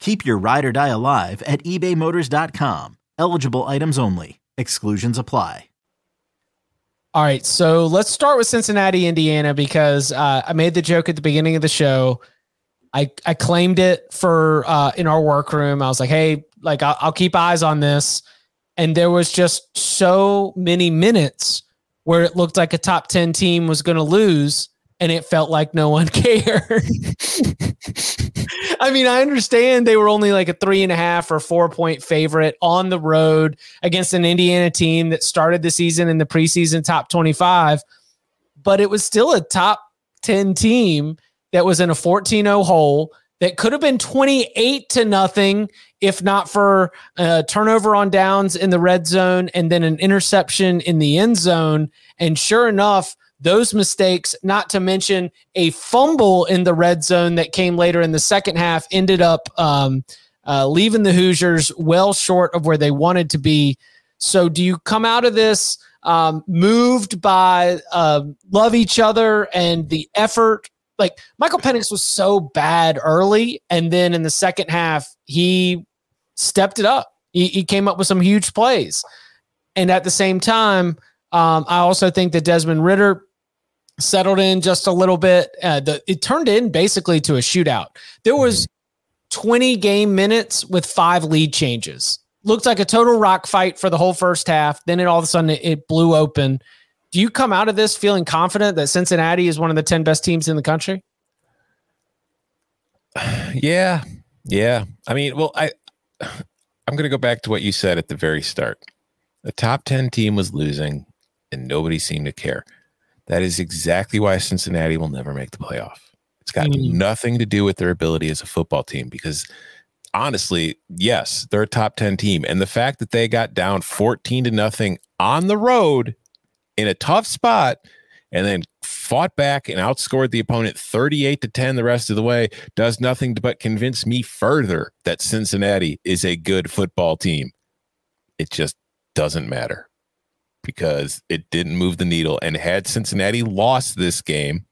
C: Keep your ride or die alive at ebaymotors.com. Eligible items only. Exclusions apply.
A: All right, so let's start with Cincinnati, Indiana, because uh, I made the joke at the beginning of the show. I I claimed it for uh, in our workroom. I was like, hey, like I'll, I'll keep eyes on this, and there was just so many minutes where it looked like a top ten team was going to lose, and it felt like no one cared. I mean, I understand they were only like a three and a half or four point favorite on the road against an Indiana team that started the season in the preseason top 25, but it was still a top 10 team that was in a 14 0 hole that could have been 28 to nothing if not for a turnover on downs in the red zone and then an interception in the end zone. And sure enough, those mistakes, not to mention a fumble in the red zone that came later in the second half, ended up um, uh, leaving the Hoosiers well short of where they wanted to be. So, do you come out of this um, moved by uh, love each other and the effort? Like Michael Penix was so bad early, and then in the second half, he stepped it up. He, he came up with some huge plays, and at the same time, um, I also think that Desmond Ridder settled in just a little bit. Uh, the, it turned in basically to a shootout. There was 20 game minutes with five lead changes. Looked like a total rock fight for the whole first half. Then it all of a sudden it, it blew open. Do you come out of this feeling confident that Cincinnati is one of the 10 best teams in the country?
B: Yeah. Yeah. I mean, well, I I'm going to go back to what you said at the very start. The top 10 team was losing and nobody seemed to care. That is exactly why Cincinnati will never make the playoff. It's got mm. nothing to do with their ability as a football team because honestly, yes, they're a top 10 team. And the fact that they got down 14 to nothing on the road in a tough spot and then fought back and outscored the opponent 38 to 10 the rest of the way does nothing but convince me further that Cincinnati is a good football team. It just doesn't matter because it didn't move the needle. And had Cincinnati lost this game,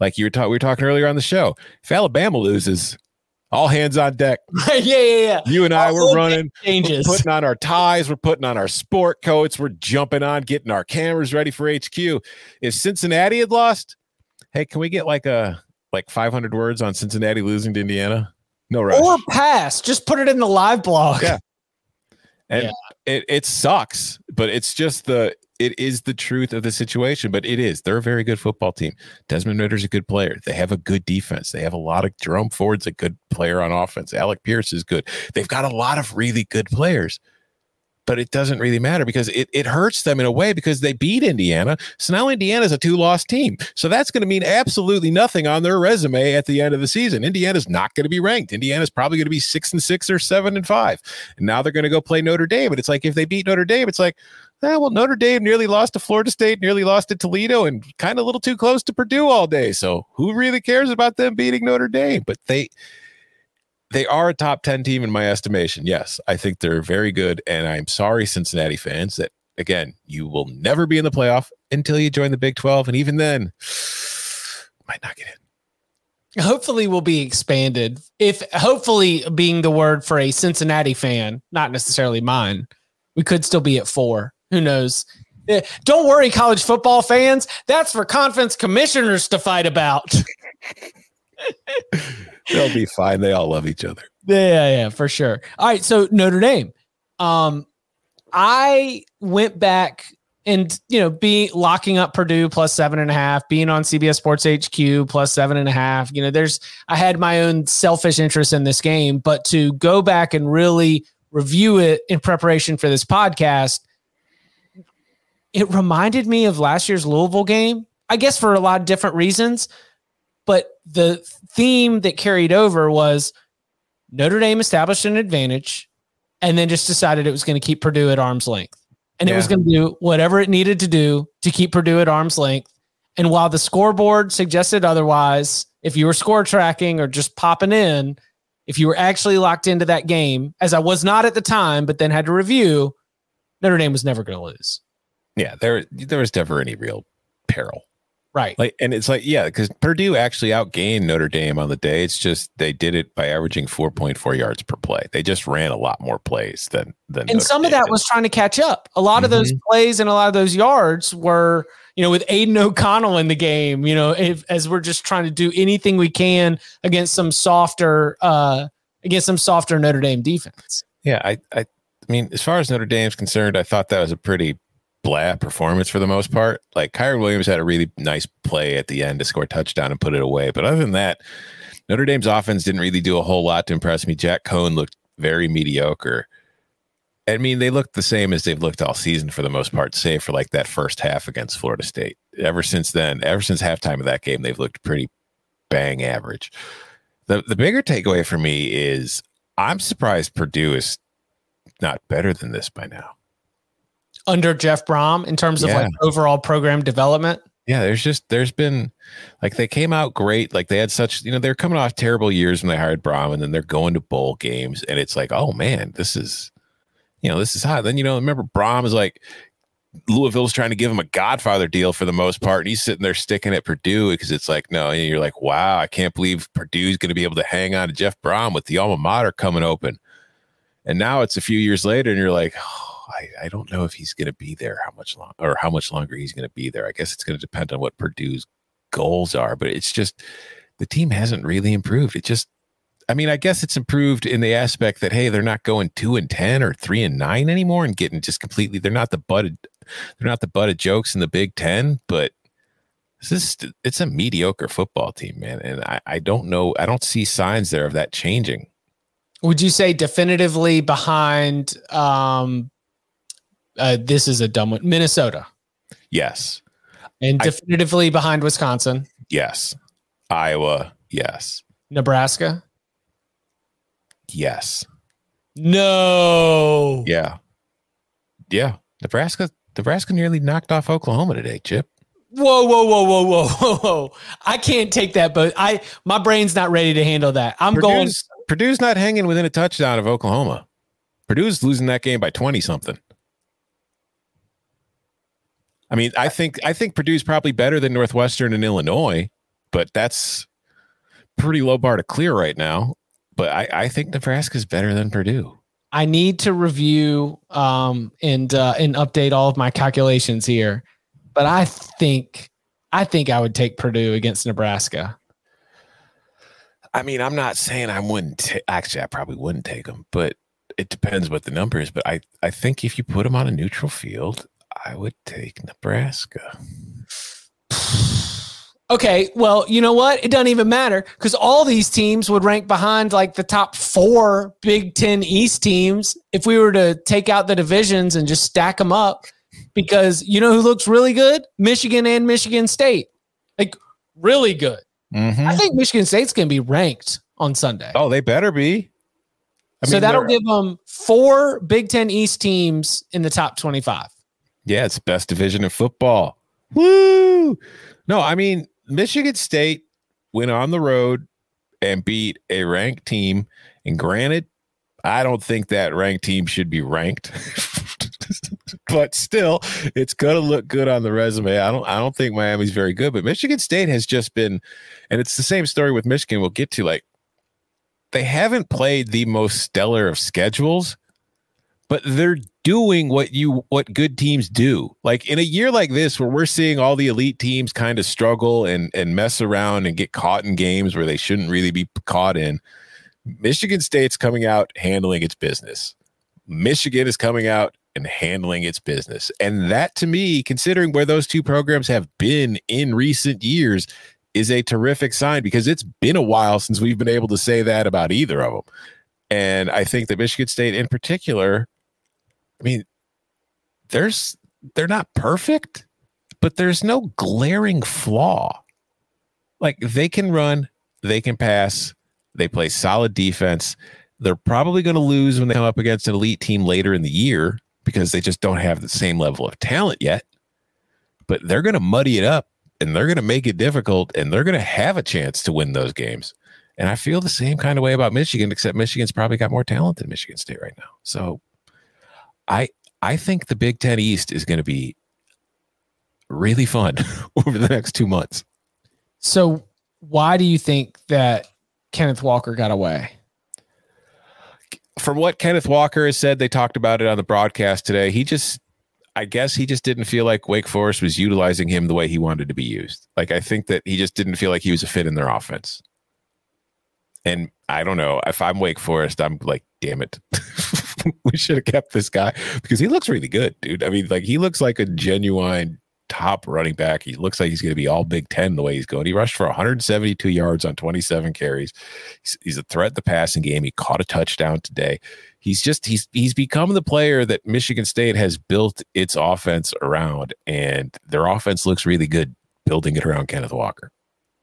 B: like you were talking, we were talking earlier on the show, if Alabama loses, all hands on deck.
A: yeah, yeah, yeah.
B: You and I were running, changes. We're putting on our ties, we're putting on our sport coats, we're jumping on, getting our cameras ready for HQ. If Cincinnati had lost, hey, can we get like a like 500 words on Cincinnati losing to Indiana? No rush.
A: Or pass. Just put it in the live blog.
B: Yeah. And yeah. It, it sucks, but it's just the it is the truth of the situation. But it is. They're a very good football team. Desmond Ridder's a good player. They have a good defense. They have a lot of Jerome Ford's a good player on offense. Alec Pierce is good. They've got a lot of really good players but it doesn't really matter because it, it hurts them in a way because they beat Indiana. So now Indiana's a two loss team. So that's going to mean absolutely nothing on their resume at the end of the season. Indiana's not going to be ranked. Indiana's probably going to be six and six or seven and five. And now they're going to go play Notre Dame. But it's like if they beat Notre Dame, it's like, eh, well, Notre Dame nearly lost to Florida State, nearly lost to Toledo, and kind of a little too close to Purdue all day. So who really cares about them beating Notre Dame? But they they are a top 10 team in my estimation. Yes, I think they're very good. And I'm sorry, Cincinnati fans, that again, you will never be in the playoff until you join the Big 12. And even then, might not get in.
A: Hopefully, will be expanded. If hopefully being the word for a Cincinnati fan, not necessarily mine, we could still be at four. Who knows? Eh, don't worry, college football fans. That's for conference commissioners to fight about.
B: They'll be fine. They all love each other.
A: Yeah, yeah, for sure. All right, so Notre Dame. Um, I went back and you know, being locking up Purdue plus seven and a half, being on CBS Sports HQ plus seven and a half. You know, there's I had my own selfish interest in this game, but to go back and really review it in preparation for this podcast, it reminded me of last year's Louisville game. I guess for a lot of different reasons. But the theme that carried over was Notre Dame established an advantage and then just decided it was going to keep Purdue at arm's length. And yeah. it was going to do whatever it needed to do to keep Purdue at arm's length. And while the scoreboard suggested otherwise, if you were score tracking or just popping in, if you were actually locked into that game, as I was not at the time, but then had to review, Notre Dame was never going to lose.
B: Yeah, there there was never any real peril.
A: Right.
B: Like, and it's like, yeah, because Purdue actually outgained Notre Dame on the day. It's just they did it by averaging 4.4 yards per play. They just ran a lot more plays than than.
A: And Notre some Dame of that did. was trying to catch up. A lot mm-hmm. of those mm-hmm. plays and a lot of those yards were, you know, with Aidan O'Connell in the game. You know, if, as we're just trying to do anything we can against some softer, uh, against some softer Notre Dame defense.
B: Yeah, I, I, I mean, as far as Notre Dame's concerned, I thought that was a pretty blah performance for the most part. Like Kyren Williams had a really nice play at the end to score a touchdown and put it away. But other than that, Notre Dame's offense didn't really do a whole lot to impress me. Jack Coan looked very mediocre. I mean, they looked the same as they've looked all season for the most part, save for like that first half against Florida State. Ever since then, ever since halftime of that game, they've looked pretty bang average. The the bigger takeaway for me is I'm surprised Purdue is not better than this by now.
A: Under Jeff Brohm in terms of
B: Yeah.
A: like overall program development.
B: Yeah, there's just there's been like they came out great. Like they had such you know they're coming off terrible years when they hired Brohm, and then they're going to bowl games, and it's like oh man, this is you know this is hot. Then you know remember Brohm is like Louisville's trying to give him a Godfather deal for the most part, and he's sitting there sticking at Purdue because it's like no, and you're like wow, I can't believe Purdue's going to be able to hang on to Jeff Brohm with the alma mater coming open, and now it's a few years later, and you're like. Oh, I, I don't know if he's going to be there how much long or how much longer he's going to be there. I guess it's going to depend on what Purdue's goals are, but it's just the team hasn't really improved. It just, I mean, I guess it's improved in the aspect that hey, they're not going two and ten or three and nine anymore and getting just completely. They're not the butted, they're not the butt of jokes in the Big Ten, but this is it's a mediocre football team, man. And I, I don't know, I don't see signs there of that changing.
A: Would you say definitively behind um uh, this is a dumb one. Minnesota.
B: Yes,
A: And
B: I-
A: definitively behind Wisconsin,
B: yes, Iowa, yes,
A: Nebraska.
B: yes.
A: No.
B: Yeah. Yeah. Nebraska Nebraska nearly knocked off Oklahoma today, Chip.
A: Whoa, whoa, whoa, whoa, whoa, whoa, whoa. I can't take that, but I my brain's not ready to handle that. I'm going
B: Purdue's, Purdue's not hanging within a touchdown of Oklahoma. Purdue's losing that game by 20 something. I mean, I think I think Purdue's probably better than Northwestern and Illinois, but that's pretty low bar to clear right now. But I, I think Nebraska's better than Purdue.
A: I need to review um and uh and update all of my calculations here. But I think I think I would take Purdue against Nebraska.
B: I mean, I'm not saying I wouldn't. ta- actually, I probably wouldn't take them, but it depends what the number is. But I, I think if you put them on a neutral field, I would take Nebraska.
A: Okay, well, you know what? It doesn't even matter because all these teams would rank behind like the top four Big Ten East teams if we were to take out the divisions and just stack them up. Because you know who looks really good? Michigan and Michigan State. Like, really good. Mm-hmm. I think Michigan State's going to be ranked on Sunday.
B: Oh, they better be. I
A: so that'll give them four Big Ten East teams in the top 25.
B: Yeah, it's best division in football. Woo! No, I mean Michigan State went on the road and beat a ranked team. And granted, I don't think that ranked team should be ranked. but still, it's gonna look good on the resume. I don't I don't think Miami's very good, but Michigan State has just been, and it's the same story with Michigan. We'll get to like they haven't played the most stellar of schedules, but they're doing what you what good teams do. Like in a year like this where we're seeing all the elite teams kind of struggle and and mess around and get caught in games where they shouldn't really be caught in. Michigan State's coming out handling its business. Michigan is coming out and handling its business. And that to me, considering where those two programs have been in recent years, is a terrific sign because it's been a while since we've been able to say that about either of them. And I think that Michigan State in particular, I mean, there's they're not perfect, but there's no glaring flaw. Like they can run, they can pass, they play solid defense. They're probably going to lose when they come up against an elite team later in the year because they just don't have the same level of talent yet. But they're going to muddy it up and they're going to make it difficult and they're going to have a chance to win those games. And I feel the same kind of way about Michigan, except Michigan's probably got more talent than Michigan State right now. So I I think the Big Ten East is going to be really fun over the next two months.
A: So, why do you think that Kenneth Walker got away?
B: From what Kenneth Walker has said, they talked about it on the broadcast today. He just I guess he just didn't feel like Wake Forest was utilizing him the way he wanted to be used. Like I think that he just didn't feel like he was a fit in their offense. And I don't know if I'm Wake Forest, I'm like, damn it, we should have kept this guy because he looks really good, dude. I mean, like he looks like a genuine top running back. He looks like he's going to be all Big Ten the way he's going. He rushed for 172 yards on 27 carries. He's, he's a threat in the passing game. He caught a touchdown today. He's just he's he's become the player that Michigan State has built its offense around, and their offense looks really good building it around Kenneth Walker.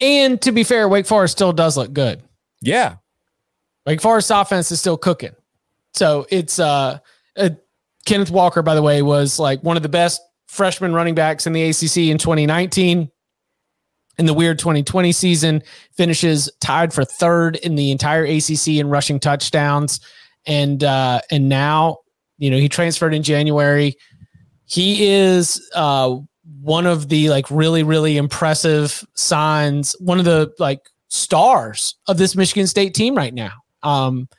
A: And to be fair, Wake Forest still does look good.
B: Yeah.
A: Wake Forest offense is still cooking. So it's uh, uh Kenneth Walker, by the way, was like one of the best freshman running backs in the ACC in 2019. In the weird 2020 season, finishes tied for third in the entire ACC in rushing touchdowns, and uh, and now you know he transferred in January. He is uh, one of the like really really impressive signs, one of the like stars of this Michigan State team right now. Um,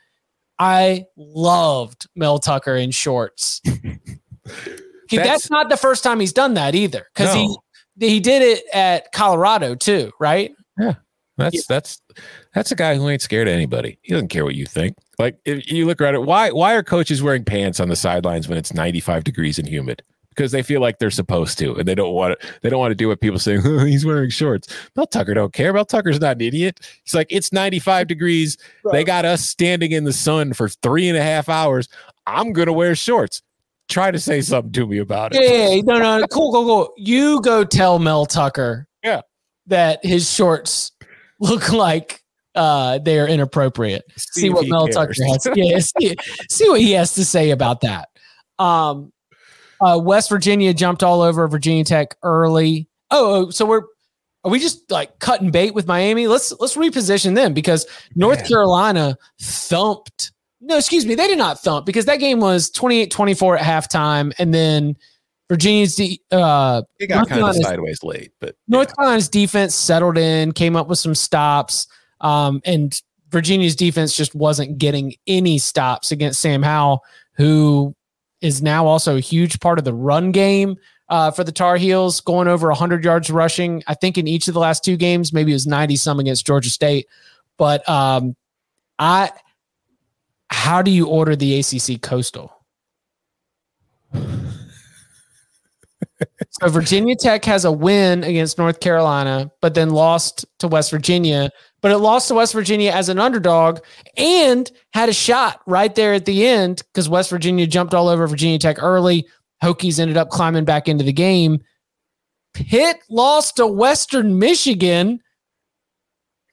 A: I loved Mel Tucker in shorts. that's, that's, not the first time he's done that either, because no. he he did it at Colorado too, right?
B: Yeah, that's yeah. that's that's a guy who ain't scared of anybody. He doesn't care what you think. Like if you look around it, why why are coaches wearing pants on the sidelines when it's 95 degrees and humid? Because they feel like they're supposed to, and they don't want to. They don't want to do what people say. Oh, he's wearing shorts. Mel Tucker don't care. Mel Tucker's not an idiot. He's like, it's 95 degrees. They got us standing in the sun for three and a half hours. I'm gonna wear shorts try to say something to me about it.
A: Yeah, no, no, cool, cool, cool. You go tell Mel Tucker,
B: yeah,
A: that his shorts look like uh, they are inappropriate. See, see what Mel cares. Tucker has. Yeah, see, see what he has to say about that. Um, uh, West Virginia jumped all over Virginia Tech early. Oh, oh, so we're are we just like cutting bait with Miami? Let's let's reposition them because North. Carolina thumped no, excuse me. They did not thump because that game was 28 24 at halftime. And then Virginia's, de- uh,
B: it got North kind Carolina's, of sideways late, but
A: North yeah. Carolina's defense settled in, came up with some stops. Um, and Virginia's defense just wasn't getting any stops against Sam Howell, who is now also a huge part of the run game uh, for the Tar Heels, going over 100 yards rushing. I think in each of the last two games, maybe it was 90 some against Georgia State. But um, I how do you order the ACC Coastal? so Virginia Tech has a win against North Carolina, but then lost to West Virginia. But it lost to West Virginia as an underdog and had a shot right there at the end because West Virginia jumped all over Virginia Tech early. Hokies ended up climbing back into the game. Pitt lost to Western Michigan.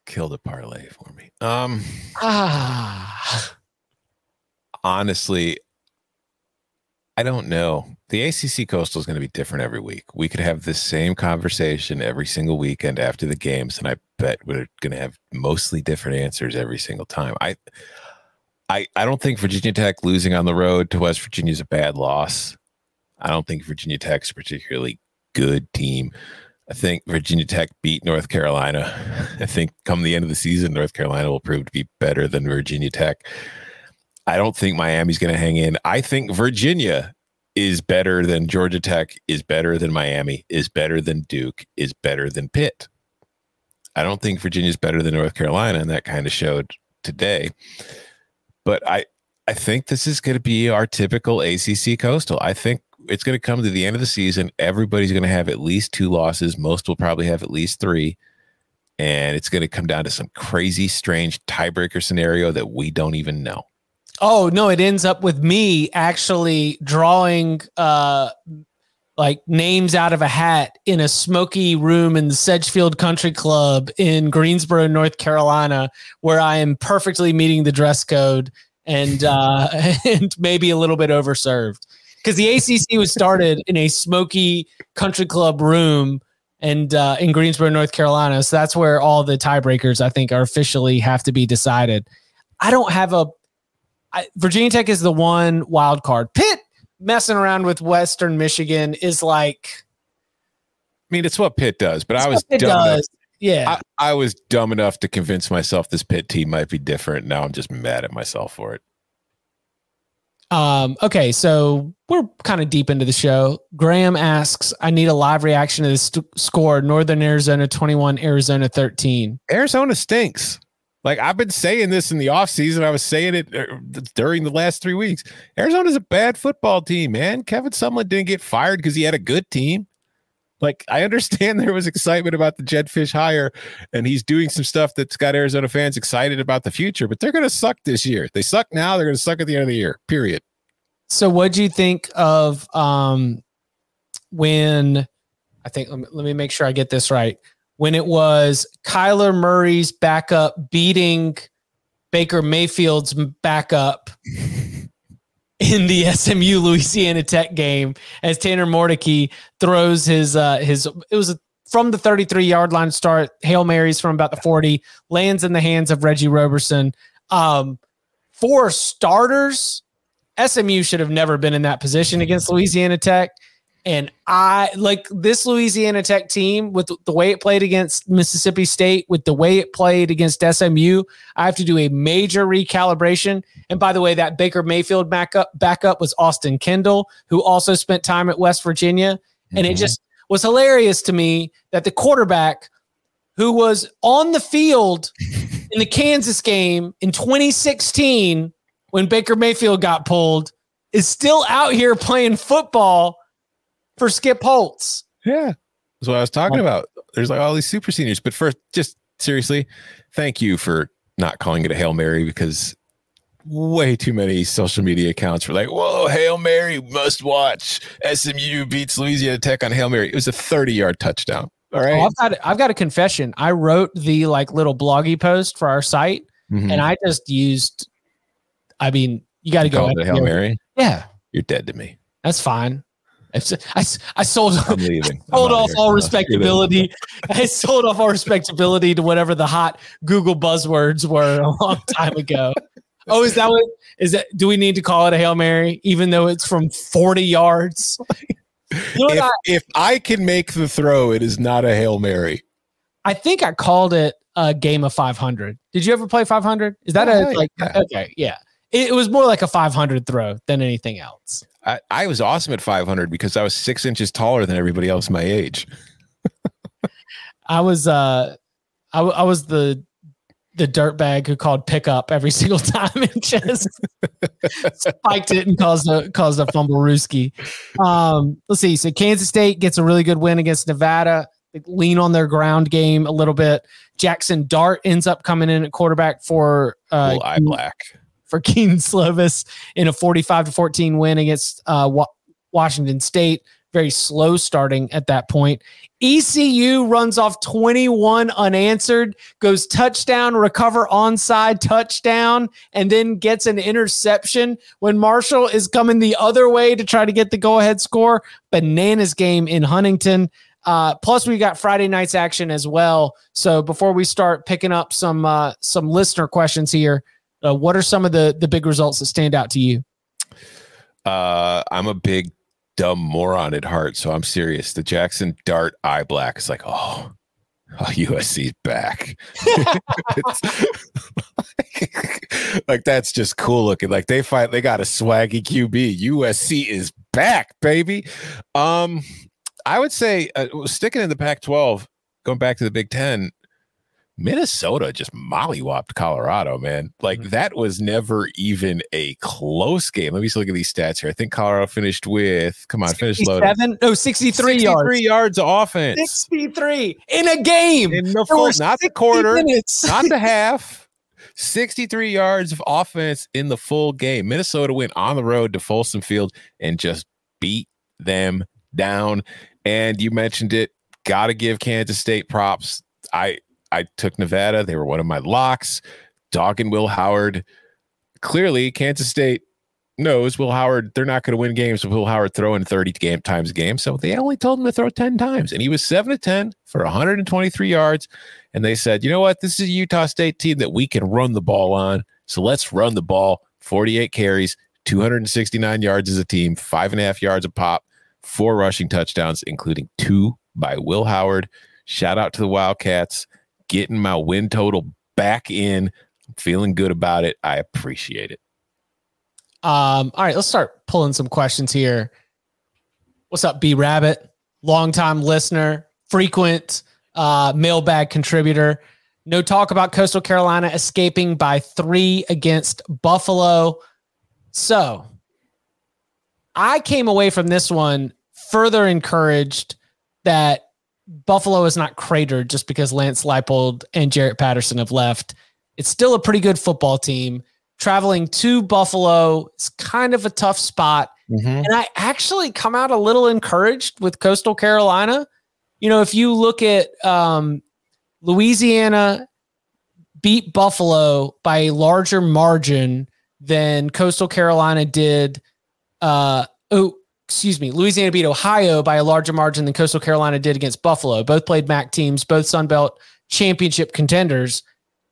B: Killed a parlay for me. Um ah honestly, I don't know. The ACC Coastal is going to be different every week. We could have the same conversation every single weekend after the games, and I bet we're going to have mostly different answers every single time. I, I, I don't think Virginia Tech losing on the road to West Virginia is a bad loss. I don't think Virginia Tech's particularly good team. I think Virginia Tech beat North Carolina. I think come the end of the season, North Carolina will prove to be better than Virginia Tech. I don't think Miami's going to hang in. I think Virginia is better than Georgia Tech, is better than Miami, is better than Duke, is better than Pitt. I don't think Virginia's better than North Carolina, and that kind of showed today. But I, I think this is going to be our typical ACC coastal. I think it's going to come to the end of the season. Everybody's going to have at least two losses. Most will probably have at least three. And it's going to come down to some crazy, strange tiebreaker scenario that we don't even know.
A: Oh no, it ends up with me actually drawing uh like names out of a hat in a smoky room in the Sedgefield Country Club in Greensboro, North Carolina, where I am perfectly meeting the dress code and uh and maybe a little bit overserved. Because the ACC was started in a smoky country club room and uh, in Greensboro, North Carolina. So that's where all the tiebreakers I think are officially have to be decided. I don't have a I, Virginia Tech is the one wild card. Pitt messing around with Western Michigan is like.
B: I mean, it's what Pitt does, but I was dumb does. Enough,
A: yeah,
B: I, I was dumb enough to convince myself this Pitt team might be different. Now I'm just mad at myself for it.
A: Um, okay, so we're kind of deep into the show. Graham asks, I need a live reaction to this st- score Northern Arizona 21, Arizona 13.
B: Arizona stinks. Like I've been saying this in the offseason. I was saying it uh, during the last three weeks. Arizona's a bad football team, man. Kevin Sumlin didn't get fired because he had a good team. Like I understand there was excitement about the Jedd Fisch hire, and he's doing some stuff that's got Arizona fans excited about the future, but they're gonna suck this year. They suck now, they're gonna suck at the end of the year. Period.
A: So what do you think of um when I think let me, let me make sure I get this right when it was Kyler Murray's backup beating Baker Mayfield's backup in the SMU Louisiana Tech game as Tanner Mordecai throws his uh his it was a, from the 33 yard line start Hail Marys from about the 40 lands in the hands of Reggie Roberson. Um for starters, SMU should have never been in that position against Louisiana Tech. And I like this Louisiana Tech team with the way it played against Mississippi State, with the way it played against SMU. I have to do a major recalibration. And by the way, that Baker Mayfield backup backup was Austin Kendall, who also spent time at West Virginia. Mm-hmm. And it mm-hmm. just was hilarious to me that the quarterback who was on the field in the Kansas game in 2016 when Baker Mayfield got pulled is still out here playing football for Skip Holtz.
B: Yeah. That's what I was talking about. There's like all these super seniors. But first, just seriously, thank you for not calling it a Hail Mary because way too many social media accounts were like, whoa, Hail Mary, must watch. SMU beats Louisiana Tech on Hail Mary. It was a 30 yard touchdown. All right.
A: Oh, I've, got, I've got a confession. I wrote the like little bloggy post for our site mm-hmm. and I just used, I mean, you got to go.
B: Hail Mary?
A: Yeah.
B: You're dead to me.
A: That's fine. I, I sold, I'm leaving. sold off all respectability. I sold off all respectability to whatever the hot Google buzzwords were a long time ago. oh, is that what is that? Do we need to call it a Hail Mary, even though it's from 40 yards?
B: You know if, I, if I can make the throw, it is not a Hail Mary.
A: I think I called it a game of 500. Did you ever play 500? Is that oh, a like, yeah. okay, yeah. It, it was more like a 500 throw than anything else.
B: I, I was awesome at 500 because I was six inches taller than everybody else my age.
A: I was uh, I, I was the the dirt bag who called pickup every single time and just spiked it and caused a caused a fumble rooski. Um, let's see. So Kansas State gets a really good win against Nevada. They lean on their ground game a little bit. Jackson Dart ends up coming in at quarterback for
B: uh, eye black
A: for Kedon Slovis in a 45 to 14 win against uh, Washington State. Very slow starting at that point. ECU runs off 21 unanswered, goes touchdown, recover onside touchdown, and then gets an interception when Marshall is coming the other way to try to get the go ahead score. Bananas game in Huntington. Uh, plus, we got Friday night's action as well. So before we start picking up some uh, some listener questions here, uh, what are some of the the big results that stand out to you?
B: Uh, I'm a big dumb moron at heart, so I'm serious. The Jackson Dart eye black is like, oh, oh USC's back. like that's just cool looking. Like they fight, they got a swaggy QB. USC is back, baby. Um, I would say uh, sticking in the Pac-12, going back to the Big Ten. Minnesota just mollywopped Colorado, man. Like mm-hmm. that was never even a close game. Let me just look at these stats here. I think Colorado finished with come on, finish loading.
A: No, 63, 63 yards.
B: yards offense.
A: 63 in a game.
B: In the full, not the quarter, minutes. not the half. 63 yards of offense in the full game. Minnesota went on the road to Folsom Field and just beat them down. And you mentioned it. Got to give Kansas State props. I I took Nevada. They were one of my locks. Dog and Will Howard. Clearly, Kansas State knows Will Howard, they're not going to win games with Will Howard throwing 30 game, times a game. So they only told him to throw 10 times. And he was 7 to 10 for 123 yards. And they said, you know what? This is a Utah State team that we can run the ball on. So let's run the ball. 48 carries, 269 yards as a team, five and a half yards a pop, four rushing touchdowns, including two by Will Howard. Shout out to the Wildcats getting my win total back in. I'm feeling good about it. I appreciate it.
A: Um, all right, let's start pulling some questions here. What's up, B Rabbit? Longtime listener, frequent uh, mailbag contributor. No talk about Coastal Carolina escaping by three against Buffalo. So I came away from this one further encouraged that Buffalo is not cratered just because Lance Leipold and Jaret Patterson have left. It's still a pretty good football team. Traveling to Buffalo is kind of a tough spot. Mm-hmm. And I actually come out a little encouraged with Coastal Carolina. You know, if you look at um, Louisiana, beat Buffalo by a larger margin than Coastal Carolina did. Uh, oh, excuse me. Louisiana beat Ohio by a larger margin than Coastal Carolina did against Buffalo. Both played MAC teams, both Sun Belt championship contenders.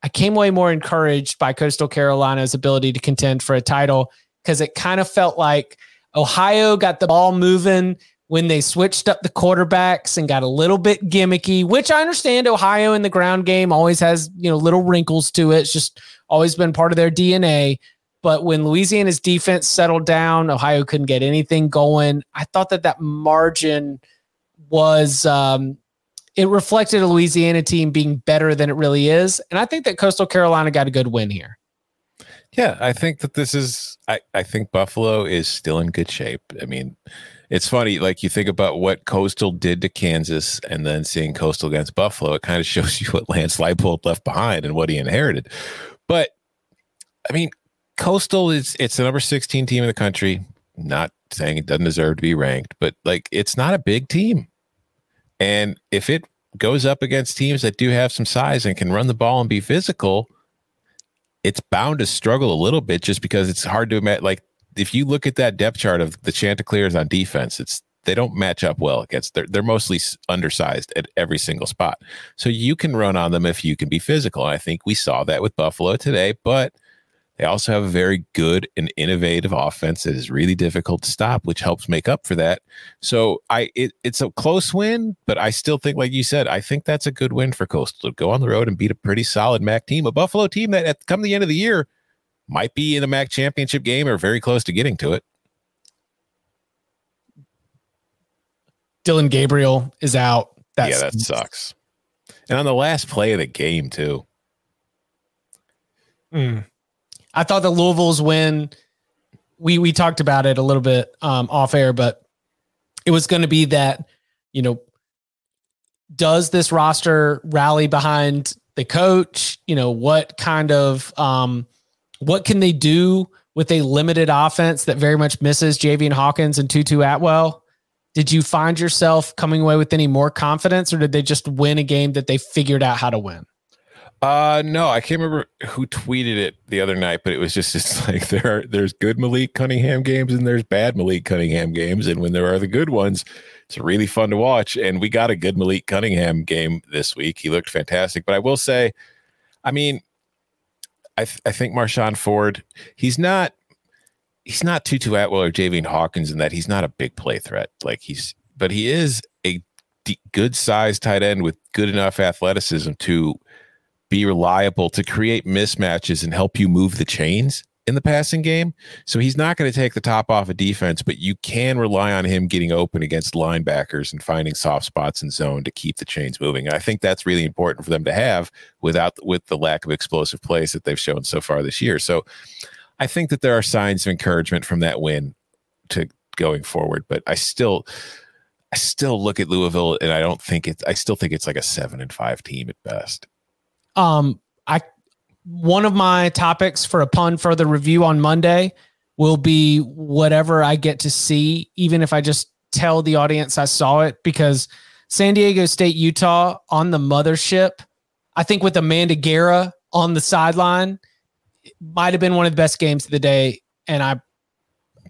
A: I came away more encouraged by Coastal Carolina's ability to contend for a title because it kind of felt like Ohio got the ball moving when they switched up the quarterbacks and got a little bit gimmicky, which I understand Ohio in the ground game always has, you know, little wrinkles to it. It's just always been part of their DNA. But when Louisiana's defense settled down, Ohio couldn't get anything going. I thought that that margin was um, it reflected a Louisiana team being better than it really is, and I think that Coastal Carolina got a good win here.
B: Yeah, I think that this is. I I think Buffalo is still in good shape. I mean, it's funny, like you think about what Coastal did to Kansas and then seeing Coastal against Buffalo, it kind of shows you what Lance Leipold left behind and what he inherited. But I mean, Coastal is it's the number 16 team in the country. Not saying it doesn't deserve to be ranked, but like it's not a big team. And if it goes up against teams that do have some size and can run the ball and be physical, it's bound to struggle a little bit just because it's hard to imagine like if you look at that depth chart of the Chanticleers on defense, it's they don't match up well against they're they're mostly undersized at every single spot. So you can run on them if you can be physical. And I think we saw that with Buffalo today, but they also have a very good and innovative offense that is really difficult to stop, which helps make up for that. So I it, it's a close win, but I still think, like you said, I think that's a good win for Coastal to go on the road and beat a pretty solid MAC team, a Buffalo team that at come the end of the year might be in a MAC championship game or very close to getting to it.
A: Dillon Gabriel is out.
B: That's, yeah, that sucks. And on the last play of the game, too.
A: Mm. I thought the Louisville's win. We we talked about it a little bit um, off air, but it was going to be that you know, does this roster rally behind the coach? You know, what kind of um, what can they do with a limited offense that very much misses Javian Hawkins and Tutu Atwell? Did you find yourself coming away with any more confidence, or did they just win a game that they figured out how to win?
B: Uh no, I can't remember who tweeted it the other night, but it was just it's like there are there's good Malik Cunningham games and there's bad Malik Cunningham games, and when there are the good ones, it's really fun to watch. And we got a good Malik Cunningham game this week. He looked fantastic. But I will say, I mean, I, th- I think Marshon Ford, he's not he's not Tutu Atwell or Javian Hawkins in that he's not a big play threat. Like he's but he is a d- good sized tight end with good enough athleticism to be reliable to create mismatches and help you move the chains in the passing game. So he's not going to take the top off of defense, but you can rely on him getting open against linebackers and finding soft spots in zone to keep the chains moving. And I think that's really important for them to have without with the lack of explosive plays that they've shown so far this year. So I think that there are signs of encouragement from that win to going forward, but I still I still look at Louisville and I don't think it's I still think it's like a 7 and 5 team at best.
A: Um I one of my topics for a upon further review on Monday will be whatever I get to see, even if I just tell the audience I saw it, because San Diego State, Utah on the mothership, I think with Amanda Guerra on the sideline, might have been one of the best games of the day. And I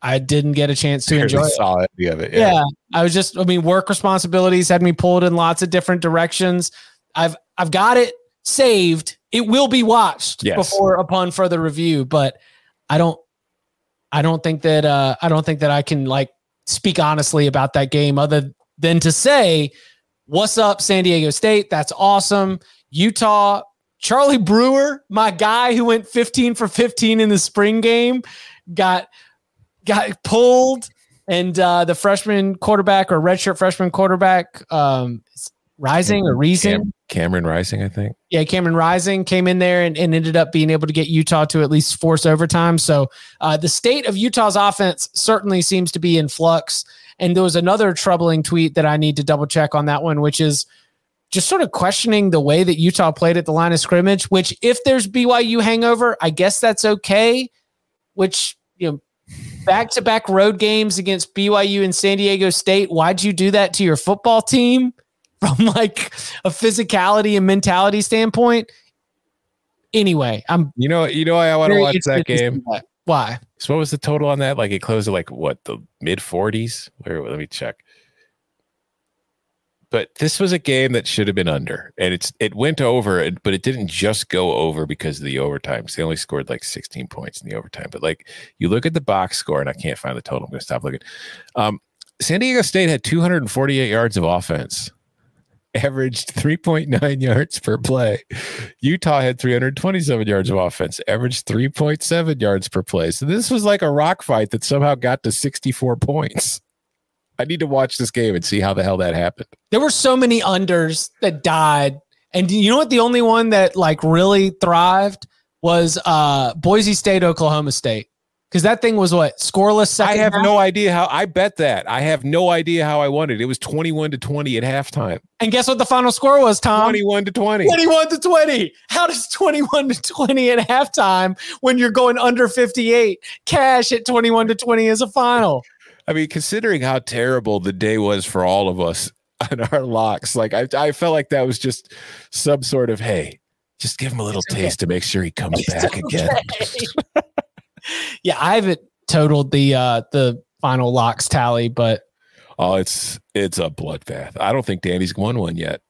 A: I didn't get a chance to enjoy it.
B: Saw it of
A: it. Yeah. yeah. I was just, I mean, work responsibilities had me pulled in lots of different directions. I've I've got it saved it will be watched yes. before upon further review, but I don't I don't think that uh I don't think that I can like speak honestly about that game other than to say what's up San Diego State? That's awesome. Utah Charlie Brewer, my guy who went 15 for 15 in the spring game, got got pulled and uh, the freshman quarterback or redshirt freshman quarterback um, Rising or Reason. Cam-
B: Cameron Rising, I think.
A: Yeah, Cameron Rising came in there and, and, ended up being able to get Utah to at least force overtime. So uh, the state of Utah's offense certainly seems to be in flux. And there was another troubling tweet that I need to double check on that one, which is just sort of questioning the way that Utah played at the line of scrimmage. Which, if there's BYU hangover, I guess that's okay. Which you know, back to back road games against BYU and San Diego State. Why'd you do that to your football team? From like a physicality and mentality standpoint, Anyway, I'm
B: You know, you know, I want to watch that
A: interested to see
B: game.
A: that. Why?
B: So what was the total on that? Like it closed at like what the mid 40s? Where let me check. But this was a game that should have been under, and it's it went over, but it didn't just go over because of the overtime. So they only scored like 16 points in the overtime. But like you look at the box score, and I can't find the total. I'm going to stop looking. Um, San Diego State had 248 yards of offense, averaged 3.9 yards per play. Utah had 327 yards of offense, averaged 3.7 yards per play. So this was like a rock fight that somehow got to 64 points. I need to watch this game and see how the hell that happened.
A: There were so many unders that died. And you know what? The only one that like really thrived was uh Boise State, Oklahoma State. Because that thing was what? Scoreless second.
B: I have
A: half?
B: no idea how I bet that. I have no idea how I won it. It was 21 to 20 at halftime.
A: And guess what the final score was, Tom?
B: 21 to 20.
A: 21 to 20. How does 21 to 20 at halftime when you're going under 58 cash at 21 to 20 as a final?
B: I mean, considering how terrible the day was for all of us on our locks, like I, I felt like that was just some sort of hey, just give him a little
A: It's okay.
B: taste to make sure he comes back again.
A: Yeah, I haven't totaled the uh the final locks tally, but
B: Oh, it's it's a bloodbath. I don't think Danny's won one yet.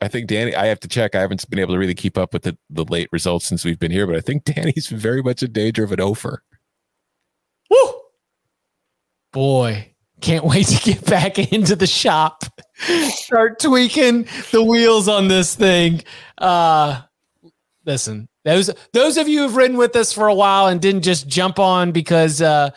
B: I think Danny. I have to check. I haven't been able to really keep up with the, the late results since we've been here, but I think Danny's very much in danger of an offer.
A: woo, boy, can't wait to get back into the shop. Start tweaking the wheels on this thing. Uh listen, those those of you who've ridden with us for a while and didn't just jump on because uh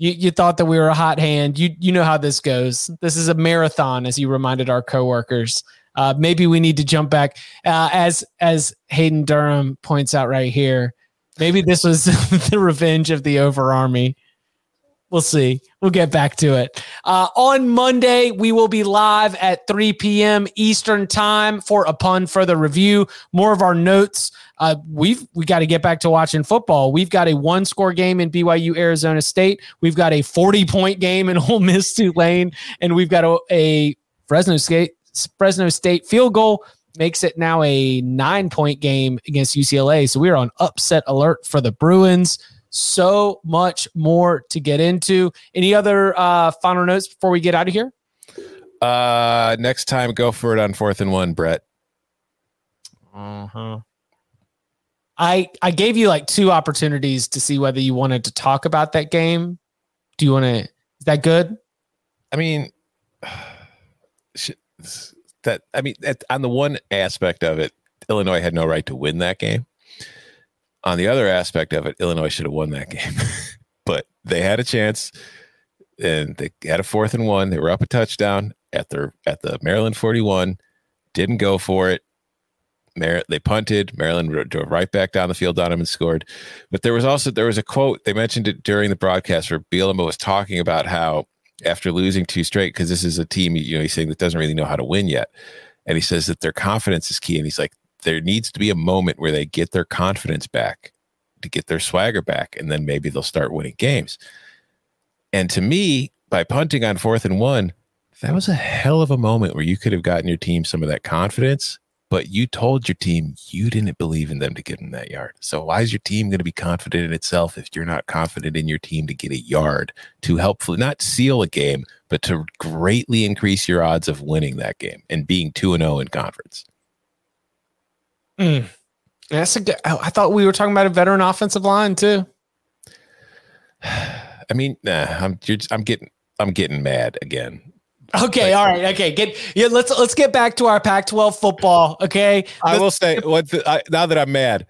A: you, you thought that we were a hot hand. You you know how this goes. This is a marathon, as you reminded our coworkers. Uh, maybe we need to jump back, uh, as as Hayden Durham points out right here. Maybe this was the revenge of the over army. We'll see. We'll get back to it. Uh, on Monday, we will be live at 3 p.m. Eastern time for a upon further review. More of our notes. Uh, we've we got to get back to watching football. We've got a one score game in BYU Arizona State. We've got a 40 point game in Ole Miss Tulane, and we've got a, a Fresno State Fresno State field goal makes it now a nine point game against UCLA. So we are on upset alert for the Bruins. So much more to get into. Any other uh, final notes before we get out of here?
B: Uh, next time, go for it on fourth and one, Brett.
A: Uh-huh. I I gave you like two opportunities to see whether you wanted to talk about that game. Do you want to? Is that good?
B: I mean, that I mean, at, on the one aspect of it, Illinois had no right to win that game. On the other aspect of it, Illinois should have won that game, but they had a chance, and they had a fourth and one. They were up a touchdown at their at the Maryland forty one, didn't go for it. Mar- they punted. Maryland drove right back down the field on them and scored. But there was also there was a quote they mentioned it during the broadcast where Bielema was talking about how after losing two straight, because this is a team you know he's saying that doesn't really know how to win yet, and he says that their confidence is key, and he's like there needs to be a moment where they get their confidence back, to get their swagger back, and then maybe they'll start winning games. And to me, by punting on fourth and one, that was a hell of a moment where you could have gotten your team some of that confidence but you told your team you didn't believe in them to get in that yard. So why is your team going to be confident in itself if you're not confident in your team to get a yard to helpfully not seal a game, but to greatly increase your odds of winning that game and being 2 and 0 in conference?
A: Mm. That's a good. I thought we were talking about a veteran offensive line too.
B: I mean, nah, I'm you're I'm getting I'm getting mad again.
A: Okay, all right, okay. Get yeah. Let's let's get back to our Pac-12 football. Okay,
B: I
A: Let's-
B: will say what the, I, now that I'm mad.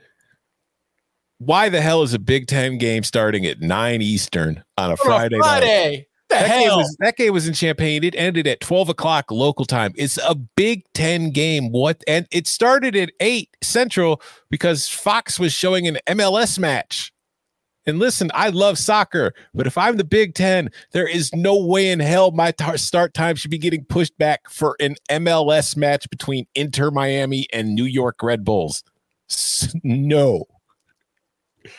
B: Why the hell is a Big Ten game starting at nine Eastern on a Friday? night?
A: Friday. The
B: That game,
A: hell?
B: was, that game was in Champaign. It ended at 12 o'clock local time. It's a Big Ten game. What? And it started at 8 Central because Fox was showing an MLS match. And listen, I love soccer, but if I'm the Big Ten, there is no way in hell my tar- start time should be getting pushed back for an MLS match between Inter Miami and New York Red Bulls. No.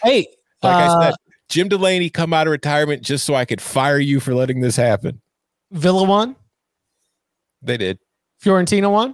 A: hey,
B: Like I
A: uh,
B: said, Jim Delany come out of retirement just so I could fire you for letting this happen.
A: Villa won.
B: They did.
A: Fiorentina won.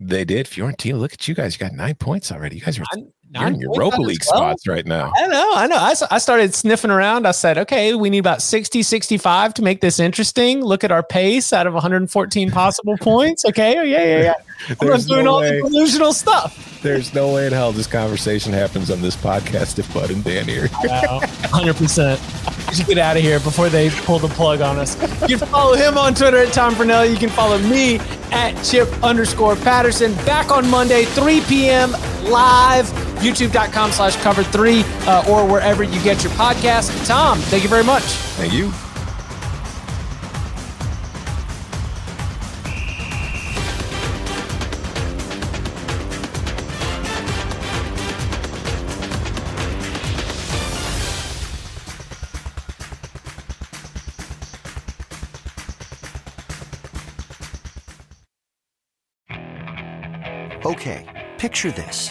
B: They did. Fiorentina, look at you guys. You got nine points already. You guys are
A: Nine-
B: you're in Europa League
A: well.
B: spots right now.
A: I know, I know. I, I started sniffing around. I said, okay, we need about 60, 65 to make this interesting. Look at our pace out of 114 possible points. Okay. Oh, yeah, yeah, yeah. I'm
B: There's
A: doing
B: no
A: all
B: way.
A: the delusional stuff.
B: There's no way in hell this conversation happens on this podcast if Bud and Dan are here.
A: Wow, 100%. We should get out of here before they pull the plug on us. You can follow him on Twitter at Tom Fornelli. You can follow me at Chip underscore Patterson. Back on Monday, 3 p.m. live, youtube.com slash cover three, uh, or wherever you get your podcast. Tom, thank you very much.
B: Thank you.
D: Okay, picture this.